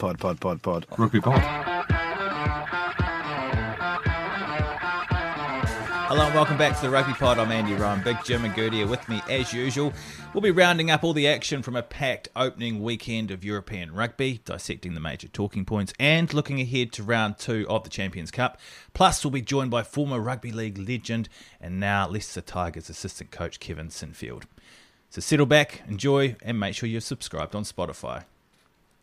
Pod, pod, pod, pod. Rugby pod. Hello and welcome back to the Rugby Pod. I'm Andy Rowan. Big Jim and Gertie are with me as usual. We'll be rounding up all the action from a packed opening weekend of European rugby, dissecting the major talking points, and looking ahead to round two of the Champions Cup. Plus, we'll be joined by former rugby league legend and now Leicester Tigers assistant coach Kevin Sinfield. So settle back, enjoy, and make sure you're subscribed on Spotify.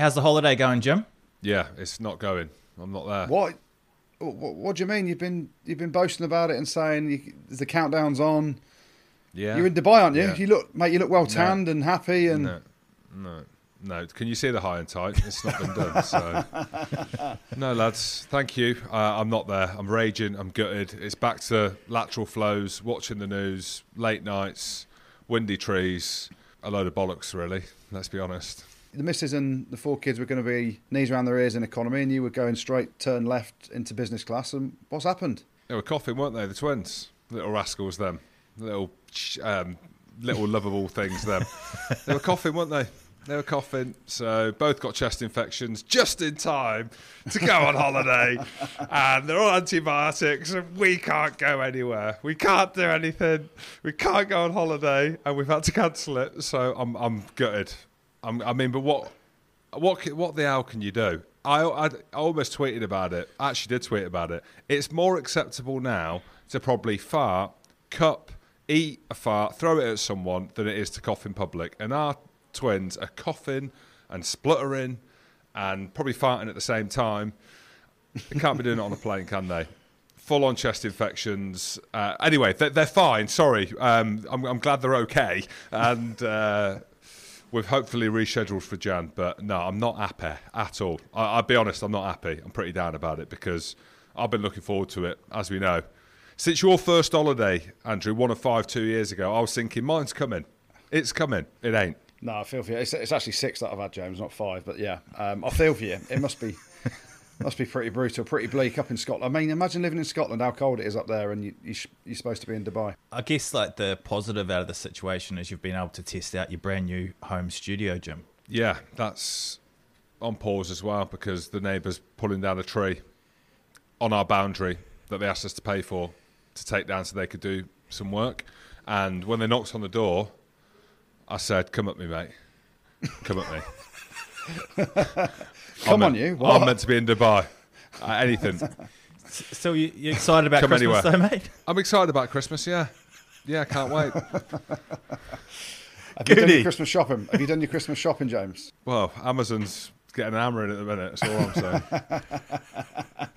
How's the holiday going, Jim? Yeah, it's not going. I'm not there. What? What, what do you mean? You've been you've been boasting about it and saying you, the countdown's on. Yeah. You're in Dubai, aren't you? Yeah. You look, mate. You look well tanned and happy, and No, no, no. Can you see the high and tight? It's not been done. So, no, lads. Thank you. Uh, I'm not there. I'm raging. I'm gutted. It's back to lateral flows, watching the news, late nights, windy trees, a load of bollocks. Really. Let's be honest. The missus and the four kids were going to be knees around their ears in economy, and you were going straight, turn left into business class. And what's happened? They were coughing, weren't they? The twins, little rascals. Them, little, um, little lovable things. Them. they were coughing, weren't they? They were coughing, so both got chest infections just in time to go on holiday, and they're all antibiotics, and we can't go anywhere. We can't do anything. We can't go on holiday, and we've had to cancel it. So I'm I'm gutted. I mean, but what what what the hell can you do? I, I I almost tweeted about it. I actually did tweet about it. It's more acceptable now to probably fart, cup, eat a fart, throw it at someone than it is to cough in public. And our twins are coughing and spluttering and probably farting at the same time. They can't be doing it on a plane, can they? Full on chest infections. Uh, anyway, they're, they're fine. Sorry. Um, I'm, I'm glad they're okay. And. Uh, We've hopefully rescheduled for Jan, but no, I'm not happy at all. I, I'll be honest, I'm not happy. I'm pretty down about it because I've been looking forward to it, as we know. Since your first holiday, Andrew, one of five two years ago, I was thinking, mine's coming. It's coming. It ain't. No, I feel for you. It's, it's actually six that I've had, James, not five. But yeah, um, I feel for you. It must be must be pretty brutal, pretty bleak up in Scotland. I mean, imagine living in Scotland, how cold it is up there, and you, you sh- you're supposed to be in Dubai. I guess like the positive out of the situation is you've been able to test out your brand new home studio, Jim. Yeah, that's on pause as well because the neighbours pulling down a tree on our boundary that they asked us to pay for to take down so they could do some work. And when they knocked on the door, I said, "Come at me, mate. Come at me." Come I'm on, meant- you. I'm meant to be in Dubai. Uh, anything. So you, you excited about Come Christmas anyway. though, mate? I'm excited about Christmas. Yeah, yeah, can't wait. Have you done your Christmas shopping? Have you done your Christmas shopping, James? Well, Amazon's getting an hammer in at the minute. That's all I'm saying.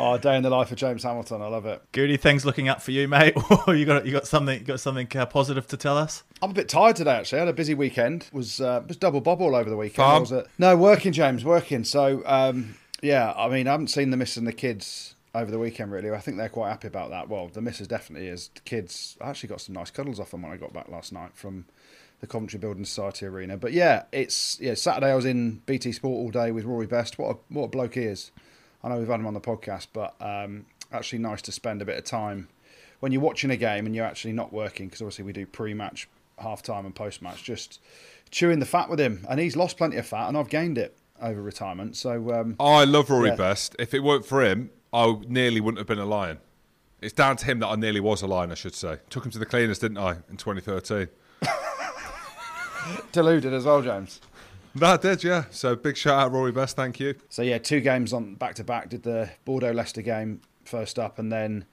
Oh, a day in the life of James Hamilton. I love it. Goody, things looking up for you, mate. Or you got you got something you got something uh, positive to tell us? I'm a bit tired today. Actually, I had a busy weekend. Was uh, was double bob all over the weekend. Farm? Was at- no working, James, working. So um, yeah, I mean, I haven't seen the miss and the kids over the weekend. Really, I think they're quite happy about that. Well, the missus definitely is. The kids I actually got some nice cuddles off them when I got back last night from the Coventry Building Society arena. But yeah, it's yeah. Saturday I was in BT Sport all day with Rory Best. What a, what a bloke he is. I know we've had him on the podcast, but um, actually nice to spend a bit of time when you're watching a game and you're actually not working because obviously we do pre-match, half-time, and post-match. Just chewing the fat with him, and he's lost plenty of fat, and I've gained it over retirement. So um, I love Rory Yeah. Best. If it weren't for him, I nearly wouldn't have been a lion. It's down to him that I nearly was a lion, I should say. Took him to the cleaners, didn't I, in 2013? Deluded as well, James. That did, yeah. So big shout out, Rory Best. Thank you. So yeah, two games on back to back. Did the Bordeaux Leicester game first up, and then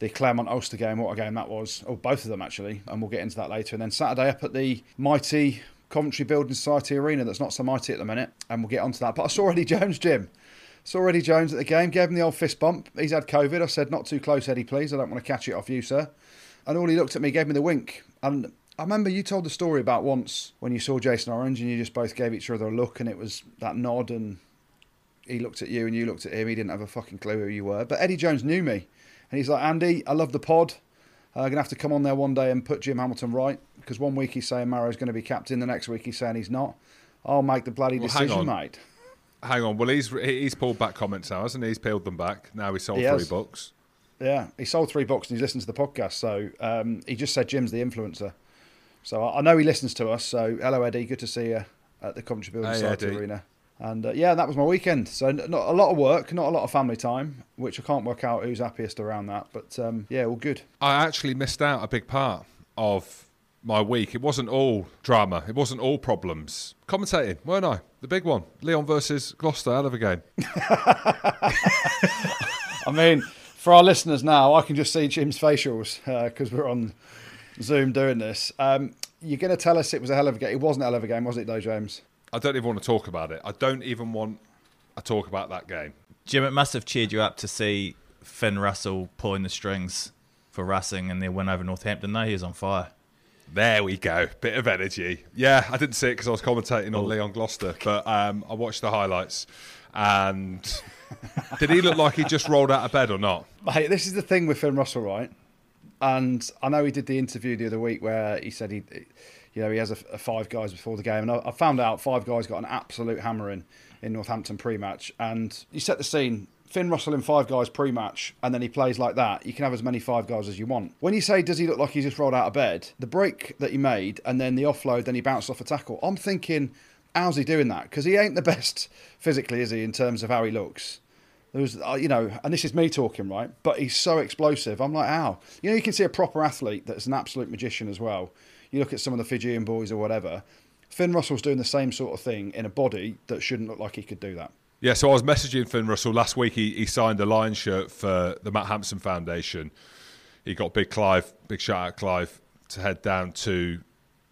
the Clermont Ulster game. What a game that was! Oh, both of them actually, and we'll get into that later. And then Saturday up at the mighty Coventry Building Society Arena. That's not so mighty at the minute, and we'll get onto that. But I saw Eddie Jones, Jim. Saw Eddie Jones at the game. Gave him the old fist bump. He's had COVID. I said, "Not too close, Eddie, please. I don't want to catch it off you, sir." And all he looked at me, gave me the wink, and I remember you told the story about once when you saw Jason Orange and you just both gave each other a look and it was that nod and he looked at you and you looked at him. He didn't have a fucking clue who you were. But Eddie Jones knew me and he's like, Andy, I love the pod. I'm going to have to come on there one day and put Jim Hamilton right because one week he's saying Maro's going to be captain, the next week he's saying he's not. I'll make the bloody Well, decision, on. mate. Hang on. Well, he's he's pulled back comments now, hasn't he? He's peeled them back. Now he's sold He three has. books. Yeah, he sold three books and he's listened to the podcast. So um, he just said Jim's the influencer. So I I know he listens to us. So hello, Eddie. Good to see you at the Coventry Building Hey, Society Eddie. Arena. And uh, yeah, that was my weekend. So not a lot of work, not a lot of family time, which I can't work out who's happiest around that. But um, yeah, all good. I actually missed out a big part of my week. It wasn't all drama. It wasn't all problems. Commentating, weren't I? The big one. Lyon versus Gloucester. Hell of a game. I mean, for our listeners now, I can just see Jim's facials because we're on Zoom doing this. Um, you're going to tell us it was a hell of a game. It wasn't a hell of a game, was it, though, James? I don't even want to talk about it. I don't even want to talk about that game. Jim, it must have cheered you up to see Finn Russell pulling the strings for Racing and their win over Northampton. No, he was on fire. There we go. Bit of energy. Yeah, I didn't see it because I was commentating on Lyon Gloucester, but um, I watched the highlights. And did he look like he just rolled out of bed or not? Mate, this is the thing with Finn Russell, right? And I know he did the interview the other week where he said he, you know, he has a, a five guys before the game, and I, I found out five guys got an absolute hammering in Northampton pre-match. And you set the scene: Finn Russell in five guys pre-match, and then he plays like that. You can have as many five guys as you want. When you say, does he look like he just rolled out of bed? The break that he made, and then the offload, then he bounced off a tackle. I'm thinking, how's he doing that? Because he ain't the best physically, is he, in terms of how he looks? There was, uh, you know, and this is me talking, right? But he's so explosive. I'm like, how? You know, you can see a proper athlete that's an absolute magician as well. You look at some of the Fijian boys or whatever. Finn Russell's doing the same sort of thing in a body that shouldn't look like he could do that. Yeah, so I was messaging Finn Russell last week. He, he signed a Lion shirt for the Matt Hampson Foundation. He got Big Clive, big shout out Clive, to head down to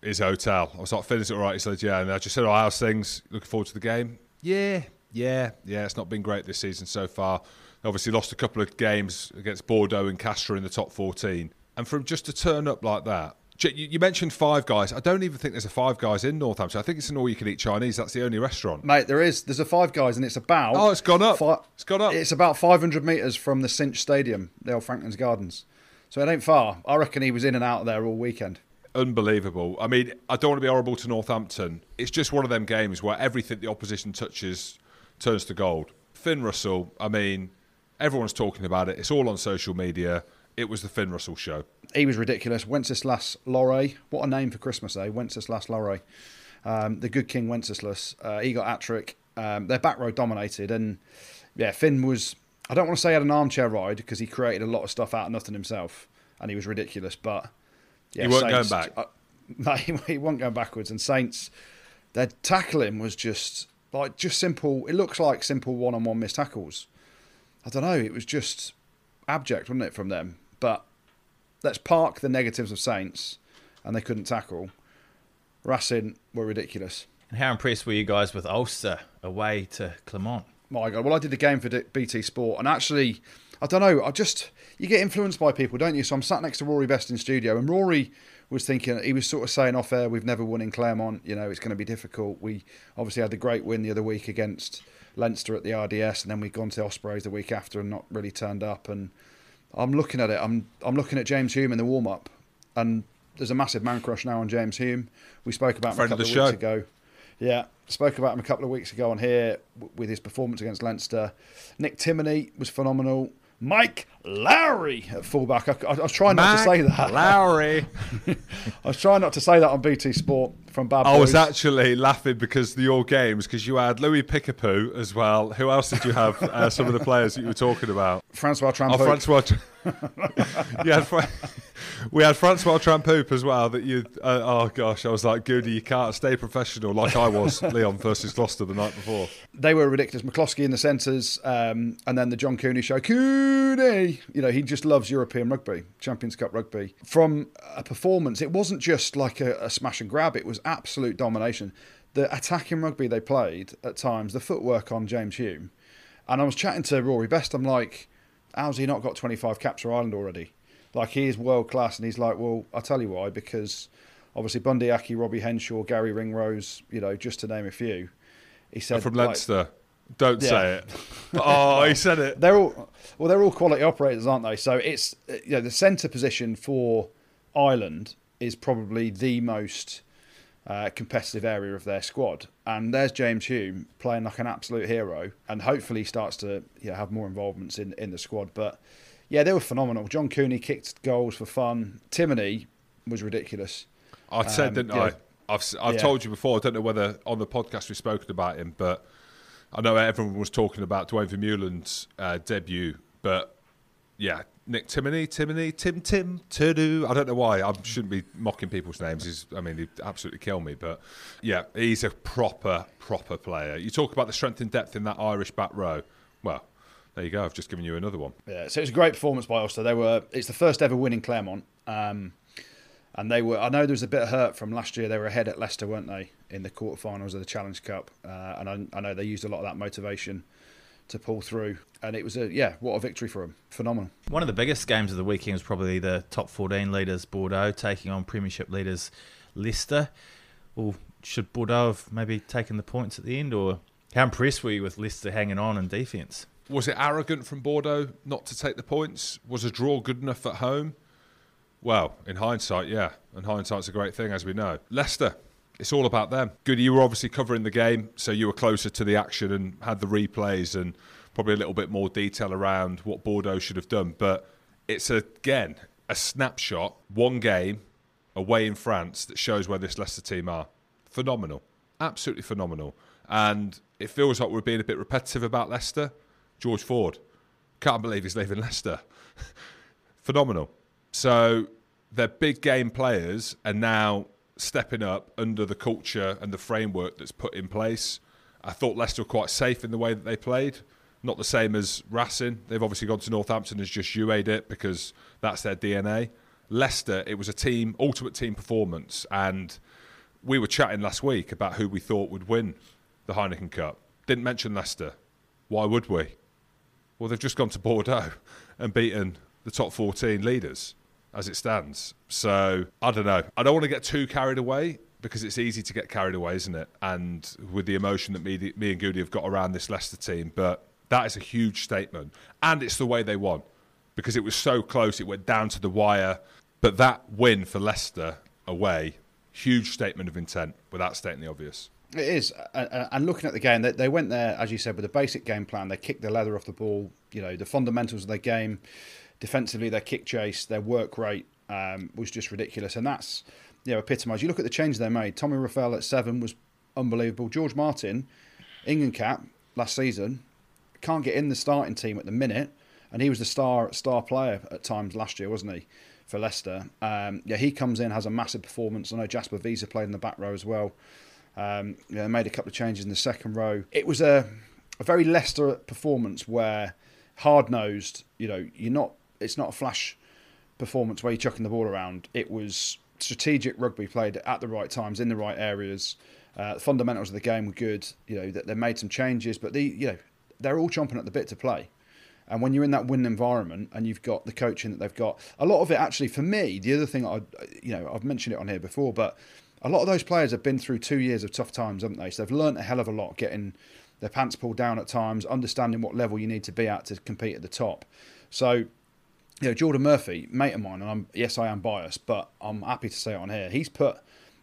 his hotel. I was like, Finn, is it all right? He said, yeah. And I just said, oh, how's things? Looking forward to the game? Yeah, yeah, yeah. It's not been great this season so far. Obviously lost a couple of games against Bordeaux and Castres in the top 14. And from just to turn up like that, you you mentioned Five Guys. I don't even think there's a Five Guys in Northampton. I think it's an all-you-can-eat Chinese. That's the only restaurant. Mate, there is. There's a five guys, and it's about. Oh, it's gone up. fi- It's gone up. It's about 500 metres from the Cinch Stadium, the old Franklin's Gardens. So it ain't far. I reckon he was in and out of there all weekend. unbelievable. I mean, I don't want to be horrible to Northampton. It's just one of them games where everything the opposition touches turns to gold. Finn Russell, I mean, everyone's talking about it. It's all on social media. It was the Finn Russell show. he was ridiculous. Wenceslas Lauret, what a name for Christmas, eh? Wenceslas Lauret, um, the good king Wenceslas. Uh, he got hat trick. Um, their back row dominated, and yeah, Finn was. I don't want to say he had an armchair ride because he created a lot of stuff out of nothing himself, and he was ridiculous. But yeah, He weren't going back. uh, no, he, he wasn't going backwards. And Saints, their tackling was just like just simple. It looks like simple one-on-one missed tackles. I don't know. It was just abject, wasn't it, from them? But let's park the negatives of Saints, and they couldn't tackle. Racing were ridiculous. And how impressed were you guys with Ulster away to Clermont? My God. Well, I did the game for BT Sport, and actually, I don't know. I just you get influenced by people, don't you? So I'm sat next to Rory Best in studio, and Rory was thinking he was sort of saying off air, "We've never won in Clermont. You know, it's going to be difficult. We obviously had the great win the other week against Leinster at the RDS, and then we'd gone to Ospreys the week after and not really turned up. And I'm looking at it. I'm I'm looking at James Hume in the warm up, and there's a massive man crush now on James Hume. We spoke about him a Friend of couple of, show. weeks ago. Yeah, spoke about him a couple of weeks ago on here with his performance against Leinster. Nick Timoney was phenomenal. Mike Lowry at fullback. I, I, I was trying not to say that. Lowry. I was trying not to say that on BT Sport from Bad I was actually laughing because of your games, because you had Louis Pickapoo as well. Who else did you have? Uh, some of the players that you were talking about. Francois Oh, Francois. yeah, Fra- We had Francois Trampoop as well. That you, uh, oh gosh, I was like, Goody, you can't stay professional like I was. Lyon versus Gloucester the night before. They were ridiculous. McCloskey in the centres, um, and then the John Cooney show. Cooney, you know, he just loves European rugby, Champions Cup rugby. From a performance, it wasn't just like a, a smash and grab; it was absolute domination. The attacking rugby they played at times, the footwork on James Hume, and I was chatting to Rory Best. I'm like, how's he not got 25 caps for Ireland already? Like he is world class, and he's like, well, I'll tell you why, because obviously Bundee Aki, Robbie Henshaw, Garry Ringrose, you know, just to name a few. He said from like, Leinster. Don't Yeah. say it. Oh, he said it. they're all well, they're all quality operators, aren't they? So it's you know the centre position for Ireland is probably the most uh, competitive area of their squad, and there's James Hume playing like an absolute hero, and hopefully he starts to you know, have more involvements in in the squad. But yeah, they were phenomenal. John Cooney kicked goals for fun. Timoney was ridiculous. I said, Um, didn't yeah. I? I've, I've Yeah. told you before. I don't know whether on the podcast we've spoken about him, but I know everyone was talking about Duane Vermeulen's uh, debut. But yeah, Nick Timoney, Timoney, Tim Tim, Tudu. I don't know why. I shouldn't be mocking people's names. He's, I mean, he'd absolutely kill me. But yeah, he's a proper, proper player. You talk about the strength and depth in that Irish back row. Well, there you go. I've just given you another one. Yeah, so it was a great performance by Ulster. They were it's the first ever win in Clermont, um, and they were. I know there was a bit of hurt from last year. They were ahead at Leicester, weren't they, in the quarterfinals of the Challenge Cup? Uh, and I, I know they used a lot of that motivation to pull through. And it was a yeah, what a victory for them! Phenomenal. One of the biggest games of the weekend was probably the top 14 leaders, Bordeaux, taking on Premiership leaders, Leicester. Well, should Bordeaux have maybe taken the points at the end, or how impressed were you with Leicester hanging on in defence? Was it arrogant from Bordeaux not to take the points? Was a draw good enough at home? Well, in hindsight, yeah. And hindsight's a great thing, as we know. Leicester, it's all about them. Good, you were obviously covering the game, so you were closer to the action and had the replays and probably a little bit more detail around what Bordeaux should have done. But it's, again, a snapshot, one game away in France that shows where this Leicester team are. Phenomenal. Absolutely phenomenal. And it feels like we're being a bit repetitive about Leicester. George Ford. Can't believe he's leaving Leicester. Phenomenal. So they're big game players and now stepping up under the culture and the framework that's put in place. I thought Leicester were quite safe in the way that they played. Not the same as Racing. They've obviously gone to Northampton as just UA'd it because that's their DNA. Leicester, it was a team, ultimate team performance. And we were chatting last week about who we thought would win the Heineken Cup. Didn't mention Leicester. Why would we? Well, they've just gone to Bordeaux and beaten the top 14 leaders as it stands. So I don't know. I don't want to get too carried away because it's easy to get carried away, isn't it? And with the emotion that me, me and Goody have got around this Leicester team, but that is a huge statement. And it's the way they won because it was so close, it went down to the wire. But that win for Leicester away, huge statement of intent without stating the obvious. It is, and looking at the game, they went there as you said with a basic game plan. They kicked the leather off the ball. You know the fundamentals of their game, defensively, their kick chase, their work rate um, was just ridiculous, and that's you know epitomised. You look at the changes they made. Tommy Reffell at seven was unbelievable. George Martin, England cap last season, can't get in the starting team at the minute, and he was the star star player at times last year, wasn't he? For Leicester, um, yeah, he comes in, has a massive performance. I know Jasper Wiese played in the back row as well. Um, they made a couple of changes in the second row. It was a, a very Leicester performance where hard nosed. You know, you're not. It's not a flash performance where you're chucking the ball around. It was strategic rugby played at the right times in the right areas. Uh, the fundamentals of the game were good. You know, that they made some changes, but the you know they're all chomping at the bit to play. And when you're in that winning environment and you've got the coaching that they've got, a lot of it actually for me, the other thing I, you know, I've mentioned it on here before, but a lot of those players have been through two years of tough times, haven't they? So they've learnt a hell of a lot, getting their pants pulled down at times, understanding what level you need to be at to compete at the top. So, you know, Jordan Murphy, mate of mine, and I'm yes, I am biased, but I'm happy to say it on here. He's put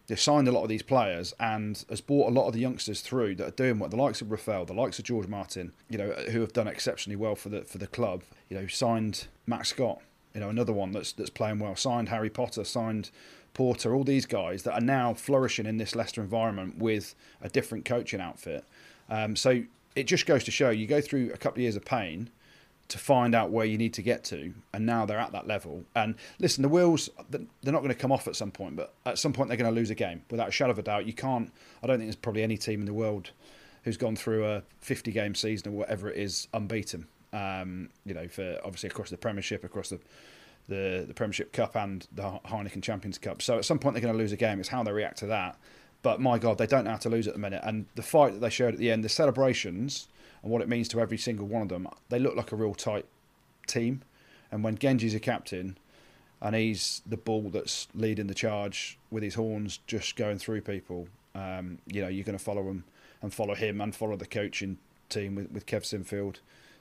they've signed a lot of these players and has brought a lot of the youngsters through that are doing what the likes of Reffell, the likes of George Martin, you know, who have done exceptionally well for the for the club. You know, signed Max Scott, you know, another one that's that's playing well. Signed Harry Potter, signed Porter, all these guys that are now flourishing in this Leicester environment with a different coaching outfit. Um, so it just goes to show you go through a couple of years of pain, to find out where you need to get to, and now they're at that level. And listen, the wheels they're not going to come off at some point, but at some point they're going to lose a game without a shadow of a doubt. You can't. I don't think there's probably any team in the world who's gone through a 50 game season or whatever it is unbeaten. Um, you know, for obviously across the Premiership, across the the, the Premiership Cup and the Heineken Champions Cup. So at some point they're going to lose a game. It's how they react to that. But my God, they don't know how to lose at the minute. And the fight that they showed at the end, the celebrations and what it means to every single one of them, they look like a real tight team. And when Genge's a captain and he's the bull that's leading the charge with his horns just going through people, um, you know, you're going to follow him and follow him and follow the coaching team with, with Kev Sinfield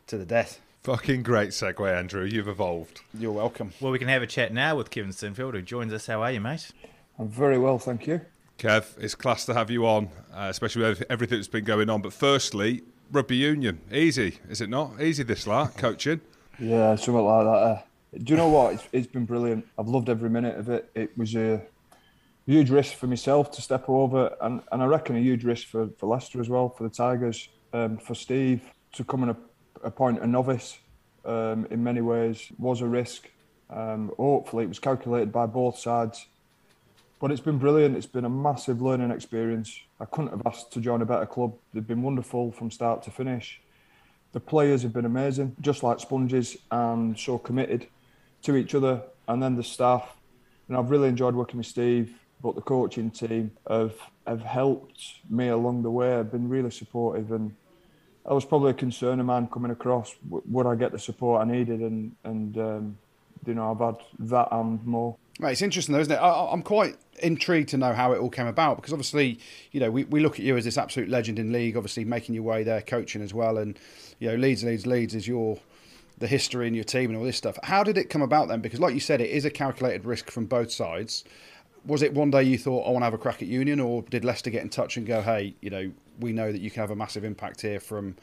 to the death. Fucking great segue, Andrew. You've evolved. You're welcome. Well, we can have a chat now with Kevin Sinfield, who joins us. How are you, mate? I'm very well, thank you. Kev, it's class to have you on, uh, especially with everything that's been going on. But firstly, rugby union, easy, is it not? Easy this lot, coaching. Yeah, something like that. Uh, do you know what? It's, it's been brilliant. I've loved every minute of it. It was a huge risk for myself to step over, and, and I reckon a huge risk for, for Leicester as well, for the Tigers, um, for Steve to come and appoint a novice. Um, in many ways, was a risk. Um, hopefully, it was calculated by both sides. But it's been brilliant. It's been a massive learning experience. I couldn't have asked to join a better club. They've been wonderful from start to finish. The players have been amazing, just like sponges, and so committed to each other. And then the staff. And I've really enjoyed working with Steve, but the coaching team have have helped me along the way. I've been really supportive, and that was probably a concern of mine coming across. Would I get the support I needed? And and um, you know, I've had that and more. Right, it's interesting though, isn't it? I, am quite intrigued to know how it all came about because obviously, you know, we, we look at you as this absolute legend in league, obviously making your way there, coaching as well, and you know, Leeds, Leeds, Leeds is your the history in your team and all this stuff. How did it come about then? Because like you said, it is a calculated risk from both sides. Was it one day you thought I want to have a crack at Union, or did Leicester get in touch and go, hey, you know, we know that you can have a massive impact here from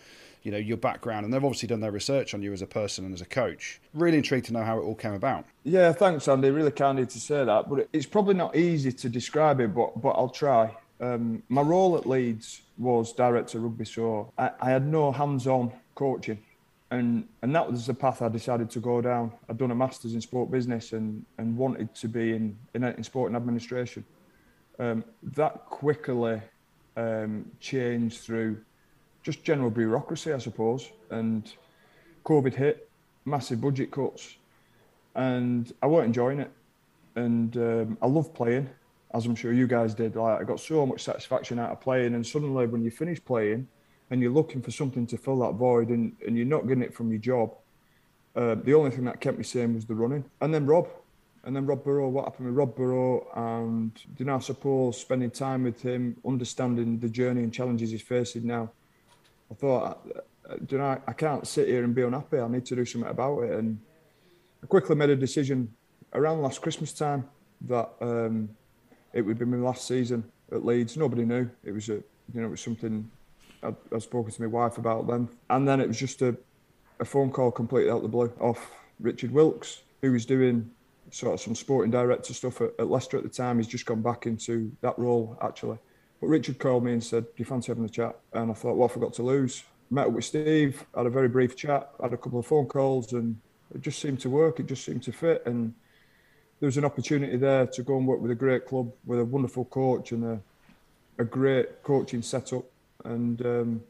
you know your background, and they've obviously done their research on you as a person and as a coach. Really intrigued to know how it all came about. Yeah, thanks, Andy. Really candid to say that, but it's probably not easy to describe it, but but I'll try. Um, my role at Leeds was director rugby, so I, I had no hands-on coaching, and and that was the path I decided to go down. I'd done a masters in sport business and and wanted to be in in, in sport and administration. Um, that quickly um, changed through just general bureaucracy, I suppose. And COVID hit, massive budget cuts, and I weren't enjoying it. And um, I love playing, as I'm sure you guys did. Like I got so much satisfaction out of playing, and suddenly when you finish playing, and you're looking for something to fill that void, and, and you're not getting it from your job, uh, the only thing that kept me sane was the running. And then Rob, and then Rob Burrow, what happened with Rob Burrow, and you know, I suppose spending time with him, understanding the journey and challenges he's facing now, I thought, do you know, I can't sit here and be unhappy. I need to do something about it. And I quickly made a decision around last Christmas time that um, it would be my last season at Leeds. Nobody knew. It was a, you know, it was something I'd, I'd spoken to my wife about then. And then it was just a, a phone call completely out the blue off Richard Wilkes, who was doing sort of some sporting director stuff at, at Leicester at the time. He's just gone back into that role actually. But Richard called me and said, Do you fancy having a chat? And I thought, Well, I forgot to lose. Met up with Steve, had a very brief chat, had a couple of phone calls, and it just seemed to work. It just seemed to fit. And there was an opportunity there to go and work with a great club, with a wonderful coach and a, a great coaching setup. And um,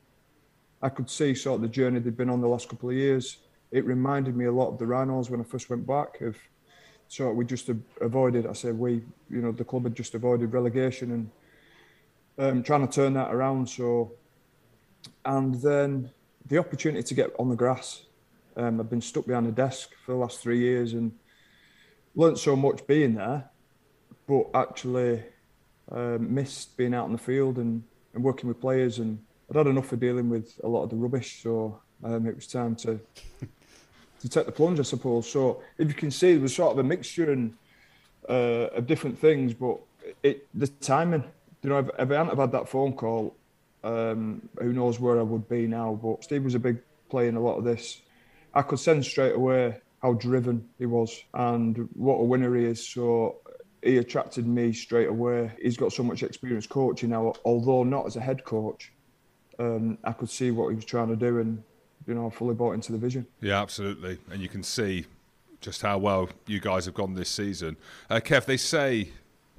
I could see sort of the journey they'd been on the last couple of years. It reminded me a lot of the Rhinos when I first went back. Of so we just avoided. I said we, you know, the club had just avoided relegation and um, trying to turn that around. So, and then the opportunity to get on the grass. Um, I've been stuck behind a desk for the last three years and learnt so much being there, but actually um, missed being out in the field and, and working with players. And I'd had enough of dealing with a lot of the rubbish, so um, it was time to to take the plunge, I suppose. So if you can see, there was sort of a mixture and uh, of different things, but it the timing you know, if, if I hadn't have had that phone call, um, who knows where I would be now. But Steve was a big player in a lot of this. I could sense straight away how driven he was and what a winner he is. So he attracted me straight away. He's got so much experience coaching now, although not as a head coach. Um, I could see what he was trying to do, and you know, I fully bought into the vision. Yeah, absolutely. And you can see just how well you guys have gone this season. Uh, Kev, they say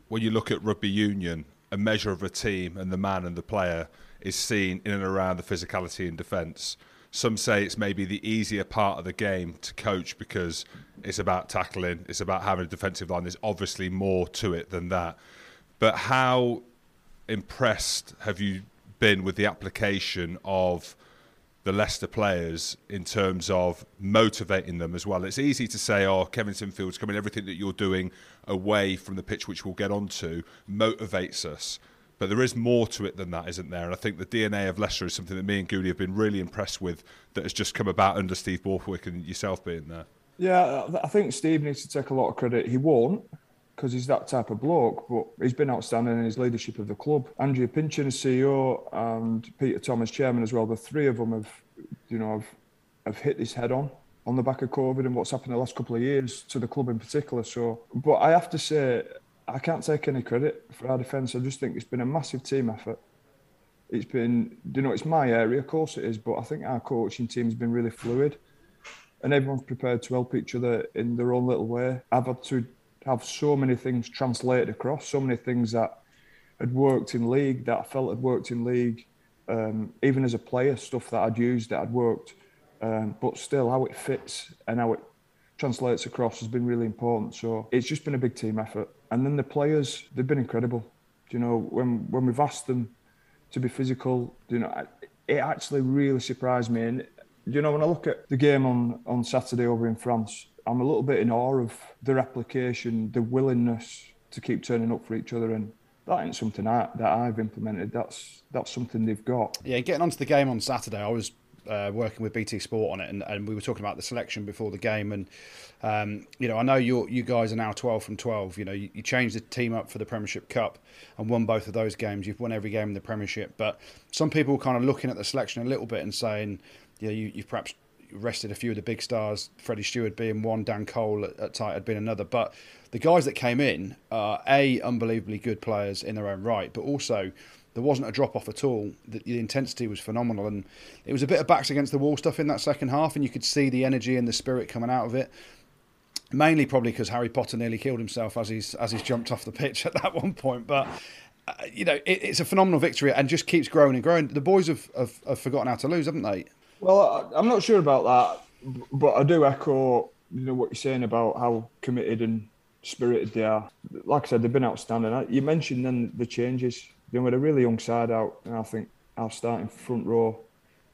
when you look at rugby union, a measure of a team and the man and the player is seen in and around the physicality and defence. Some say it's maybe the easier part of the game to coach because it's about tackling, it's about having a defensive line. There's obviously more to it than that. But how impressed have you been with the application of the Leicester players in terms of motivating them as well. It's easy to say, oh, Kevin Sinfield's coming, everything that you're doing away from the pitch, which we'll get onto, motivates us. But there is more to it than that, isn't there? And I think the DNA of Leicester is something that me and Goody have been really impressed with that has just come about under Steve Borthwick and yourself being there. Yeah, I think Steve needs to take a lot of credit. He won't, because he's that type of bloke, but he's been outstanding in his leadership of the club. Andrea Pinchen CEO and Peter Thomas chairman as well. The three of them have, you know, have, have hit this head on on the back of COVID and what's happened the last couple of years to the club in particular. So, but I have to say, I can't take any credit for our defence. I just think it's been a massive team effort. It's been, you know, it's my area, of course it is, but I think our coaching team has been really fluid and everyone's prepared to help each other in their own little way. I've had to have so many things translated across, so many things that had worked in league that I felt had worked in league, um, even as a player, stuff that I'd used that had worked, um, but still how it fits and how it translates across has been really important. So it's just been a big team effort. And then the players, they've been incredible. You know, when when we've asked them to be physical, you know, it actually really surprised me. And you know, when I look at the game on on Saturday over in France, I'm a little bit in awe of the replication, the willingness to keep turning up for each other, and that ain't something I, that I've implemented. That's that's something they've got. Yeah, getting onto the game on Saturday, I was uh, working with BT Sport on it, and, and we were talking about the selection before the game. And um, you know, I know you you guys are now twelve from twelve. You know, you, you, changed the team up for the Premiership Cup and won both of those games. You've won every game in the Premiership, but some people were kind of looking at the selection a little bit and saying, you know, you, you've perhaps rested a few of the big stars, Freddie Steward being one, Dan Cole at, at tight had been another. But the guys that came in are a unbelievably good players in their own right, but also there wasn't a drop off at all. The, the, intensity was phenomenal, and it was a bit of backs against the wall stuff in that second half, and you could see the energy and the spirit coming out of it. Mainly, probably because Harry Potter nearly killed himself as he's as he's jumped off the pitch at that one point, but. Uh, you know, it, it's a phenomenal victory and just keeps growing and growing. The boys have, have, have forgotten how to lose, haven't they? Well, I'm not sure about that, but I do echo you know what you're saying about how committed and spirited they are. Like I said, they've been outstanding. You mentioned then the changes. They had a really young side out, and I think our starting front row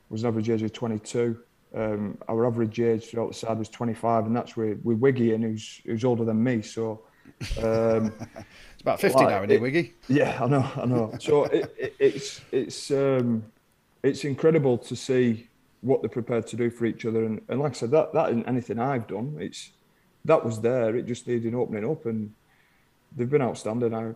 was an average age of 22. Um, our average age throughout the side was 25, and that's with, with Wiggy, and who's who's older than me. So um, it's about 50 like, now, isn't it, Wiggy? Yeah, I know, I know. So it, it, it's it's um, it's incredible to see what they're prepared to do for each other. And, and like I said, that that isn't anything I've done. It's that was there. It just needed opening up, and they've been outstanding. I,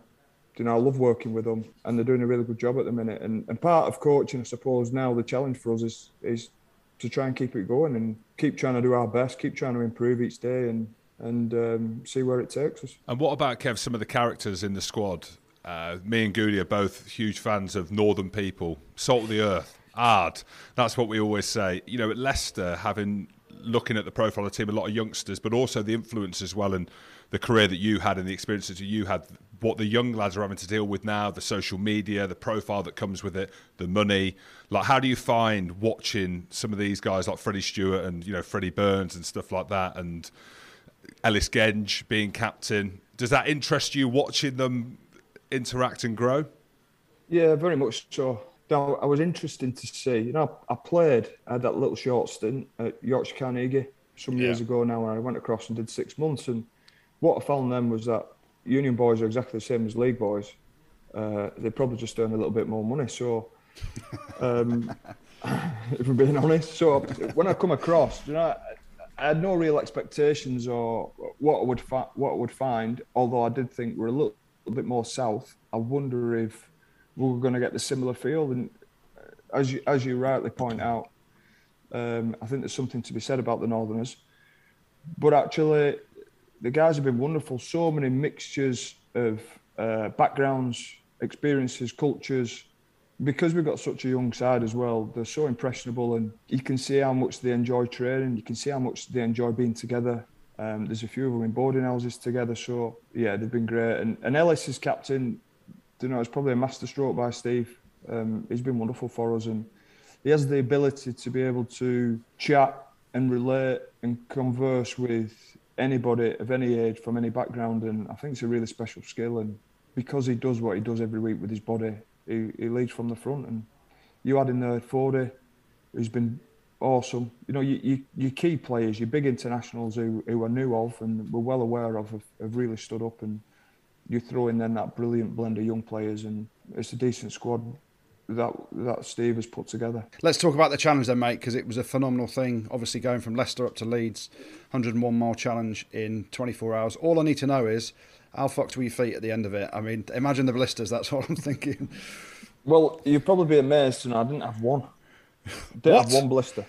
you know, I love working with them, and they're doing a really good job at the minute. And, and part of coaching, I suppose, now the challenge for us is is to try and keep it going and keep trying to do our best, keep trying to improve each day, and and um, see where it takes us. And what about Kev? Some of the characters in the squad. Uh, me and Goody are both huge fans of Northern people, salt of the earth hard. That's what we always say. You know, at Leicester, having looking at the profile of the team, a lot of youngsters, but also the influence as well, and the career that you had and the experiences that you had. What the young lads are having to deal with now, the social media, the profile that comes with it, the money. Like, how do you find watching some of these guys like Freddie Steward and you know Freddie Burns and stuff like that, and Ellis Genge being captain? Does that interest you watching them interact and grow? Yeah, very much so. Now, I was interesting to see. You know, I played. I had that little short stint at Yorkshire Carnegie some yeah. years ago now, and I went across and did six months. And what I found then was that Union boys are exactly the same as League boys. Uh, they probably just earn a little bit more money. So, um, if we're being honest, so when I come across, you know, I had no real expectations or what I would fi- what I would find. Although I did think we're a little, little bit more south. I wonder if we were going to get the similar feel. And as you, as you rightly point out, um, I think there's something to be said about the Northerners. But actually, the guys have been wonderful. So many mixtures of uh, backgrounds, experiences, cultures. because we've got such a young side as well, they're so impressionable, and you can see how much they enjoy training. You can see how much they enjoy being together. Um, there's a few of them in boarding houses together, so yeah, they've been great. And, and Ellis is captain. You know, it's probably a masterstroke by Steve. Um, he's been wonderful for us, and he has the ability to be able to chat and relate and converse with anybody of any age from any background. And I think it's a really special skill. And because he does what he does every week with his body, he, he leads from the front. And you add in there Fordy, who's been awesome. You know, you, you, your key players, your big internationals who, who are new of and we're well aware of, have, have really stood up. And you throw in then that brilliant blend of young players, and it's a decent squad that that Steve has put together. Let's talk about the challenge then, mate, because it was a phenomenal thing. Obviously, going from Leicester up to Leeds, 101 mile challenge in 24 hours. All I need to know is how fucked were your feet at the end of it? I mean, imagine the blisters. That's what I'm thinking. Well, you'd probably be amazed know I didn't have one. Didn't What? have one blister.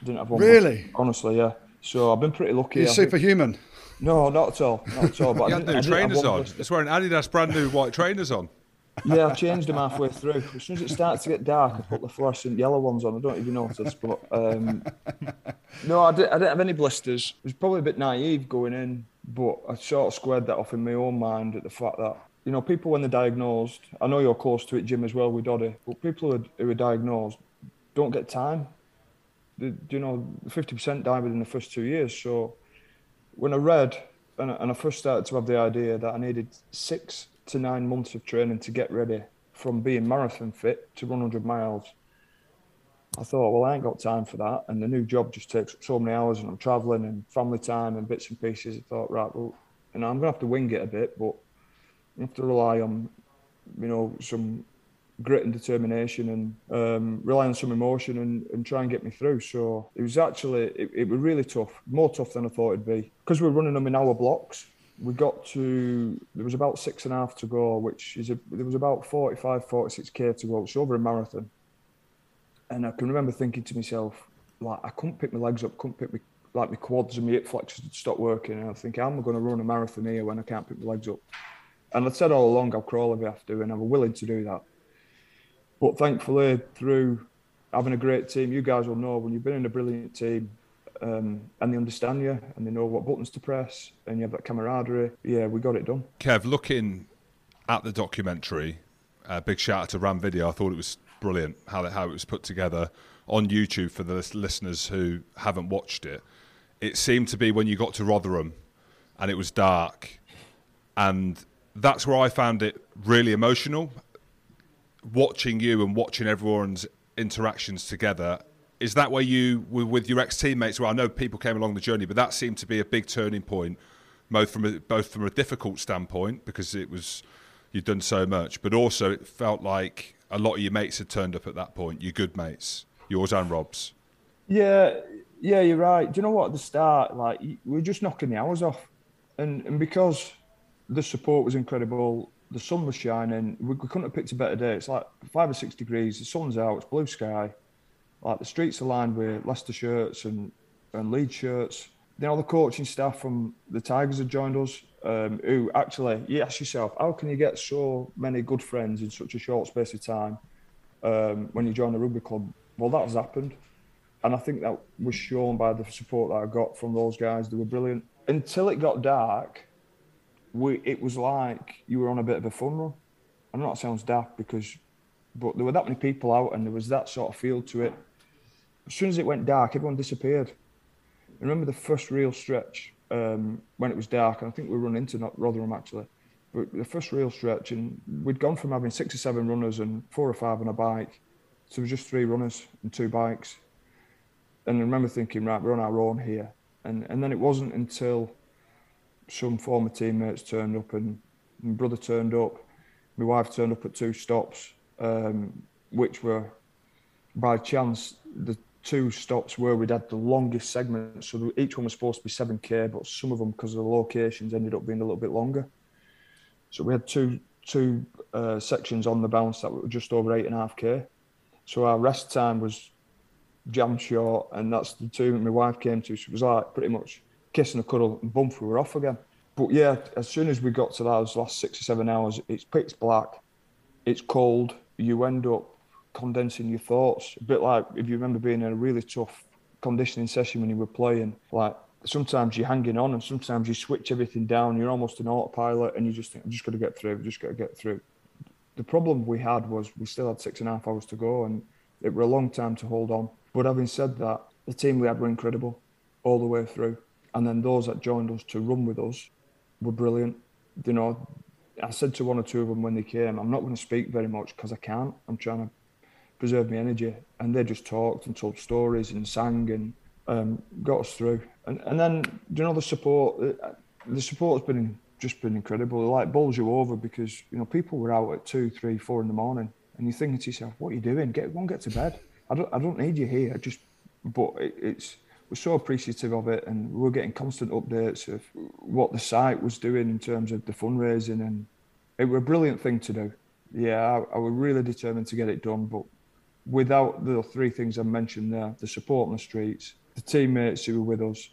Didn't have one. Really? blister, honestly, yeah. So I've been pretty lucky. You're I think. No, not at all. Not at all. But You I had new trainers on. It's wearing Adidas brand new white trainers on. Yeah, I changed them halfway through. As soon as it starts to get dark, I put the fluorescent yellow ones on. I don't even notice, but um, no, I didn't, I didn't have any blisters. It was probably a bit naive going in, but I sort of squared that off in my own mind at the fact that you know people when they're diagnosed. I know you're close to it, Jim, as well with Doddie, but people who are, who are diagnosed don't get time. They, you know, fifty percent die within the first two years. So when I read and I, and I first started to have the idea that I needed six to nine months of training to get ready from being marathon fit to run 100 miles, I thought, well, I ain't got time for that. And the new job just takes so many hours and I'm traveling and family time and bits and pieces. I thought, right, well, you know, I'm going to have to wing it a bit, but I have to rely on, you know, some grit and determination and um, rely on some emotion and, and try and get me through. So it was actually, it, it was really tough, more tough than I thought it'd be. Because we were running them in hour blocks, we got to, there was about six and a half to go, which is, a, there was about 45, 46k to go. It's over a marathon. And I can remember thinking to myself, like, I couldn't pick my legs up, couldn't pick my, like my quads and my hip flexors had stopped working. And I think, how am I going to run a marathon here when I can't pick my legs up? And I said all along, I'll crawl if I have to, and I'm willing to do that. But thankfully, through having a great team, you guys will know when you've been in a brilliant team um, and they understand you and they know what buttons to press and you have that camaraderie, yeah, we got it done. Kev, looking at the documentary, uh, big shout out to Ram Video. I thought it was brilliant how how it was put together on YouTube for the listeners who haven't watched it. It seemed to be when you got to Rotherham and it was dark, and that's where I found it really emotional. Watching you and watching everyone's interactions together. Is that where you were with your ex teammates? Well, I know people came along the journey, but that seemed to be a big turning point, both from a, both from a difficult standpoint because it was you'd done so much, but also it felt like a lot of your mates had turned up at that point. Your good mates, yours and Rob's. Yeah, yeah, you're right. Do you know what? At the start, like we were just knocking the hours off, and and because the support was incredible, the sun was shining. We, we couldn't have picked a better day. It's like five or six degrees. The sun's out. It's blue sky. Like the streets are lined with Leicester shirts and and Leeds shirts. Then all the coaching staff from the Tigers had joined us. Um, who actually, you ask yourself, how can you get so many good friends in such a short space of time um, when you join a rugby club? Well, that has happened and I think that was shown by the support that I got from those guys. They were brilliant. Until it got dark, we it was like you were on a bit of a fun run. I know that sounds daft because, but there were that many people out, and there was that sort of feel to it. As soon as it went dark, everyone disappeared. I remember the first real stretch um, when it was dark, and I think we run into not Rotherham actually. But the first real stretch, and we'd gone from having six or seven runners and four or five on a bike, was just three runners and two bikes and I remember thinking, right, we're on our own here. And and then it wasn't until some former teammates turned up and my brother turned up, my wife turned up at two stops, um, which were by chance the two stops where we'd had the longest segments. So each one was supposed to be 7k, but some of them, because of the locations, ended up being a little bit longer. So we had two two uh, sections on the bounce that were just over eight and a half k. So our rest time was jam short, and that's the two that my wife came to. She was like pretty much kissing a cuddle and bump, we were off again. But yeah, as soon as we got to those last six or seven hours, it's pitch black, it's cold. You end up condensing your thoughts. A bit like if you remember being in a really tough conditioning session when you were playing, like sometimes you're hanging on and sometimes you switch everything down. You're almost an autopilot and you just think, I'm just going to get through, I'm just going to get through. The problem we had was we still had six and a half hours to go and it were a long time to hold on. But having said that, the team we had were incredible all the way through. And then those that joined us to run with us were brilliant. You know, I said to one or two of them when they came, I'm not going to speak very much because I can't. I'm trying to preserve my energy. And they just talked and told stories and sang and um, got us through. And, and then, you know, the support, uh, the support has been just been incredible. It like bowls you over because, you know, people were out at two, three, four in the morning and you're thinking to yourself, what are you doing? Get one, get to bed. I don't, I don't need you here. Just, but it, it's, we're so appreciative of it, and we're getting constant updates of what the site was doing in terms of the fundraising, and it was a brilliant thing to do. Yeah, I, I was really determined to get it done, but without the three things I mentioned there, the support on the streets, the teammates who were with us,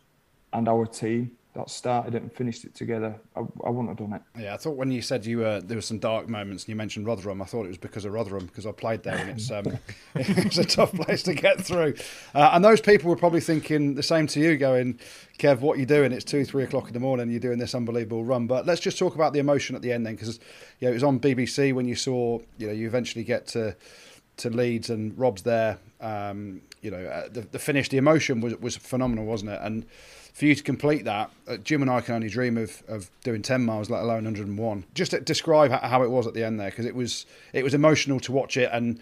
and our team, that started it and finished it together, I, I wouldn't have done it. Yeah, I thought when you said you were there were some dark moments and you mentioned Rotherham, I thought it was because of Rotherham because I played there and it's um, it's a tough place to get through. Uh, and those people were probably thinking the same to you, going, "Kev, what are you doing? It's two, three o'clock in the morning. You're doing this unbelievable run." But let's just talk about the emotion at the end then, because you know, it was on BBC when you saw you know you eventually get to to Leeds and Rob's there. Um, you know, uh, the, the finish, the emotion was was phenomenal, wasn't it? And for you to complete that, uh, Jim and I can only dream of, of doing 10 miles, let alone 101. Just describe how it was at the end there, because it was it was emotional to watch it, and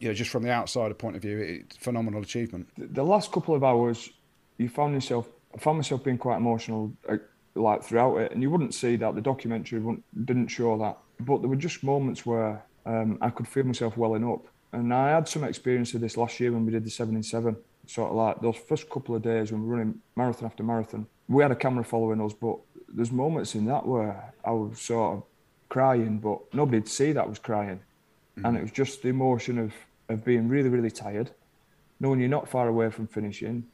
you know, just from the outsider point of view, it's phenomenal achievement. The last couple of hours, you found yourself, I found myself being quite emotional, uh, like throughout it, and you wouldn't see that. The documentary didn't show that, but there were just moments where um, I could feel myself welling up. And I had some experience of this last year when we did the seven in seven sort of like those first couple of days when we're running marathon after marathon, we had a camera following us, but there's moments in that where I was sort of crying, but nobody'd see that I was crying. Mm-hmm. And it was just the emotion of, of being really, really tired, knowing you're not far away from finishing,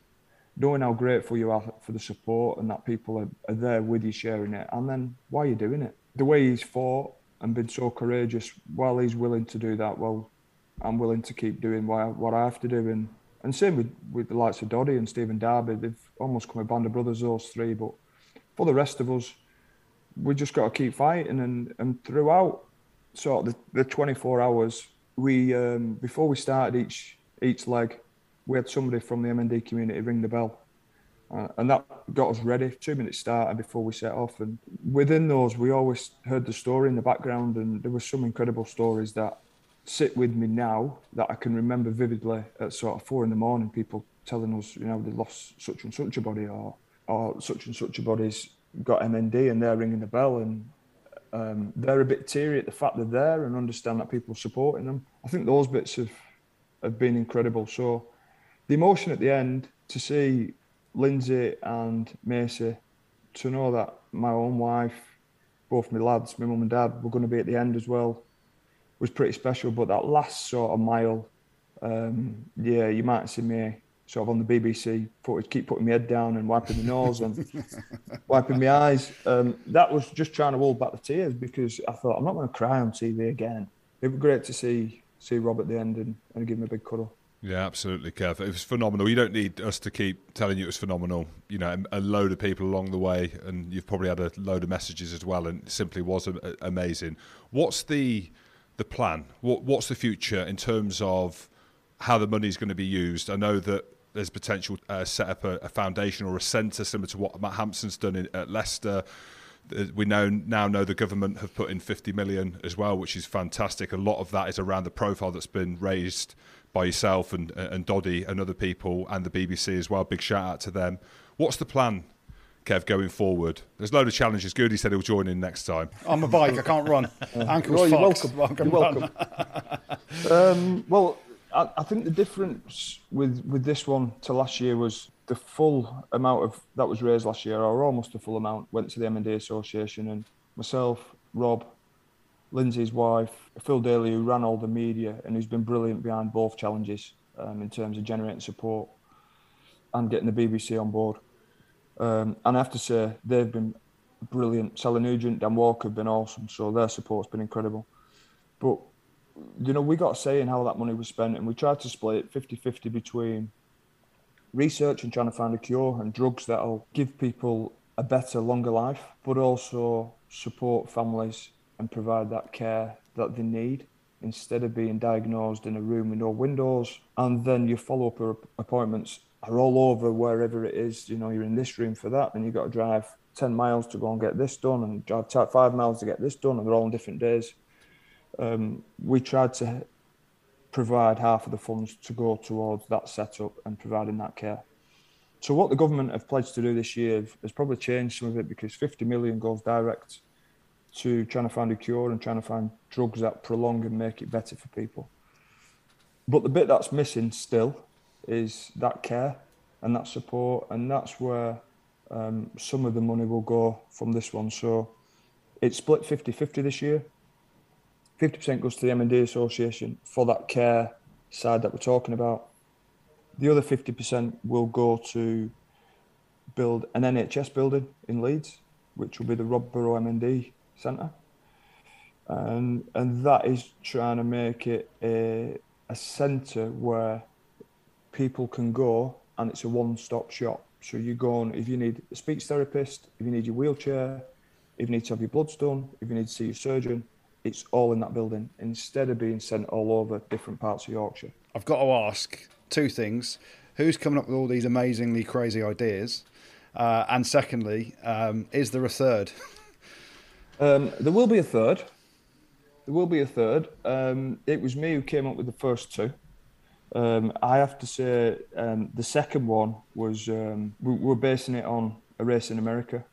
knowing how grateful you are for the support and that people are, are there with you sharing it, and then why are you doing it? The way he's fought and been so courageous, while he's willing to do that, well, I'm willing to keep doing what I, what I have to do. And and same with, with the likes of Doddie and Stephen Darby. They've almost come a band of brothers, those three. But for the rest of us, we just got to keep fighting. And, and throughout sort of the, the 24 hours, we um, before we started each each leg, we had somebody from the MND community ring the bell. Uh, and that got us ready. Two minutes start and before we set off, and within those, we always heard the story in the background, and there were some incredible stories that sit with me now that I can remember vividly at sort of four in the morning, people telling us, you know, they lost such and such a body or or such and such a body's got MND and they're ringing the bell and um, they're a bit teary at the fact they're there and understand that people are supporting them. I think those bits have have been incredible. So the emotion at the end to see Lindsey and Macy, to know that my own wife, both my lads, my mum and dad, were going to be at the end as well was pretty special. But that last sort of mile, um, yeah, you might see me sort of on the BBC footage, keep putting my head down and wiping my nose and wiping my eyes. Um, that was just trying to hold back the tears because I thought I'm not going to cry on TV again. It was great to see see Rob at the end and, and give him a big cuddle. Yeah, absolutely, Kev. It was phenomenal. You don't need us to keep telling you it was phenomenal. You know, a load of people along the way, and you've probably had a load of messages as well, and it simply was amazing. What's the the plan? What, what's the future in terms of how the money is going to be used? I know that there's potential uh, set up a, a, foundation or a centre similar to what Matt Hampson's done in, at Leicester. We know now know the government have put in 50 million as well, which is fantastic. A lot of that is around the profile that's been raised by yourself and and Doddie and other people and the BBC as well. Big shout out to them. What's the plan Kev, going forward? There's a load of challenges. Goody said he'll join in next time. I'm a bike, I can't run. Ankles well, you're welcome. You're welcome. um, well, I, I, think the difference with, with this one to last year was the full amount of that was raised last year, or almost the full amount, went to the MND Association. And myself, Rob, Lindsey's wife, Phil Daly, who ran all the media and who's been brilliant behind both challenges um, in terms of generating support and getting the BBC on board. Um, and I have to say, they've been brilliant. Sally Nugent, Dan Walker have been awesome. So their support's been incredible. But you know, we got a say in how that money was spent, and we tried to split 50 50 between research and trying to find a cure and drugs that'll give people a better, longer life, but also support families and provide that care that they need instead of being diagnosed in a room with no windows. And then your follow up appointments are all over wherever it is. You know, you're in this room for that, and you've got to drive 10 miles to go and get this done, and drive five miles to get this done, and they're all on different days. Um, we tried to provide half of the funds to go towards that setup and providing that care. So what the government have pledged to do this year has probably changed some of it because 50 million goes direct to trying to find a cure and trying to find drugs that prolong and make it better for people. But the bit that's missing still is that care and that support, and that's where um, some of the money will go from this one. So it's split 50 50 this year. 50% goes to the MND Association for that care side that we're talking about. The other 50% will go to build an NHS building in Leeds, which will be the Rob MND Centre. And, and that is trying to make it a, a centre where people can go and it's a one-stop shop. So you go on, if you need a speech therapist, if you need your wheelchair, if you need to have your bloods done, if you need to see your surgeon, it's all in that building instead of being sent all over different parts of Yorkshire. I've got to ask two things: who's coming up with all these amazingly crazy ideas, uh, and secondly, um, is there a third? um, there will be a third. There will be a third. Um, it was me who came up with the first two. Um, I have to say, um, the second one was um, we, we were basing it on a race in America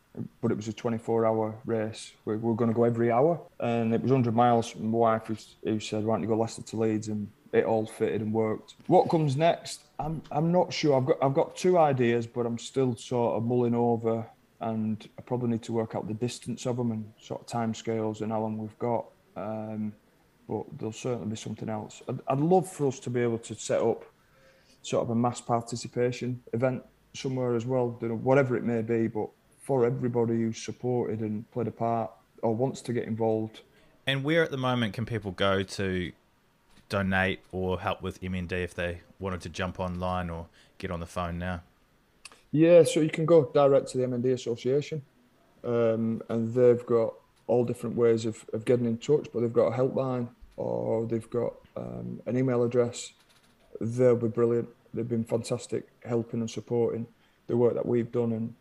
but it was a 24 hour race. We, we were going to go every hour, and it was 100 miles. My wife who, who said, "Why don't you go Leicester to Leeds?" and it all fitted and worked. What comes next? I'm I'm not sure. I've got I've got two ideas, but I'm still sort of mulling over, and I probably need to work out the distance of them and sort of time scales and how long we've got. Um, but there'll certainly be something else. I'd, I'd love for us to be able to set up sort of a mass participation event somewhere as well, you know, whatever it may be. But for everybody who's supported and played a part or wants to get involved. And where at the moment can people go to donate or help with MND if they wanted to jump online or get on the phone now? Yeah, so you can go direct to the MND Association, um, and they've got all different ways of, of getting in touch. But they've got a helpline or they've got um, an email address. They'll be brilliant. They've been fantastic helping and supporting the work that we've done, and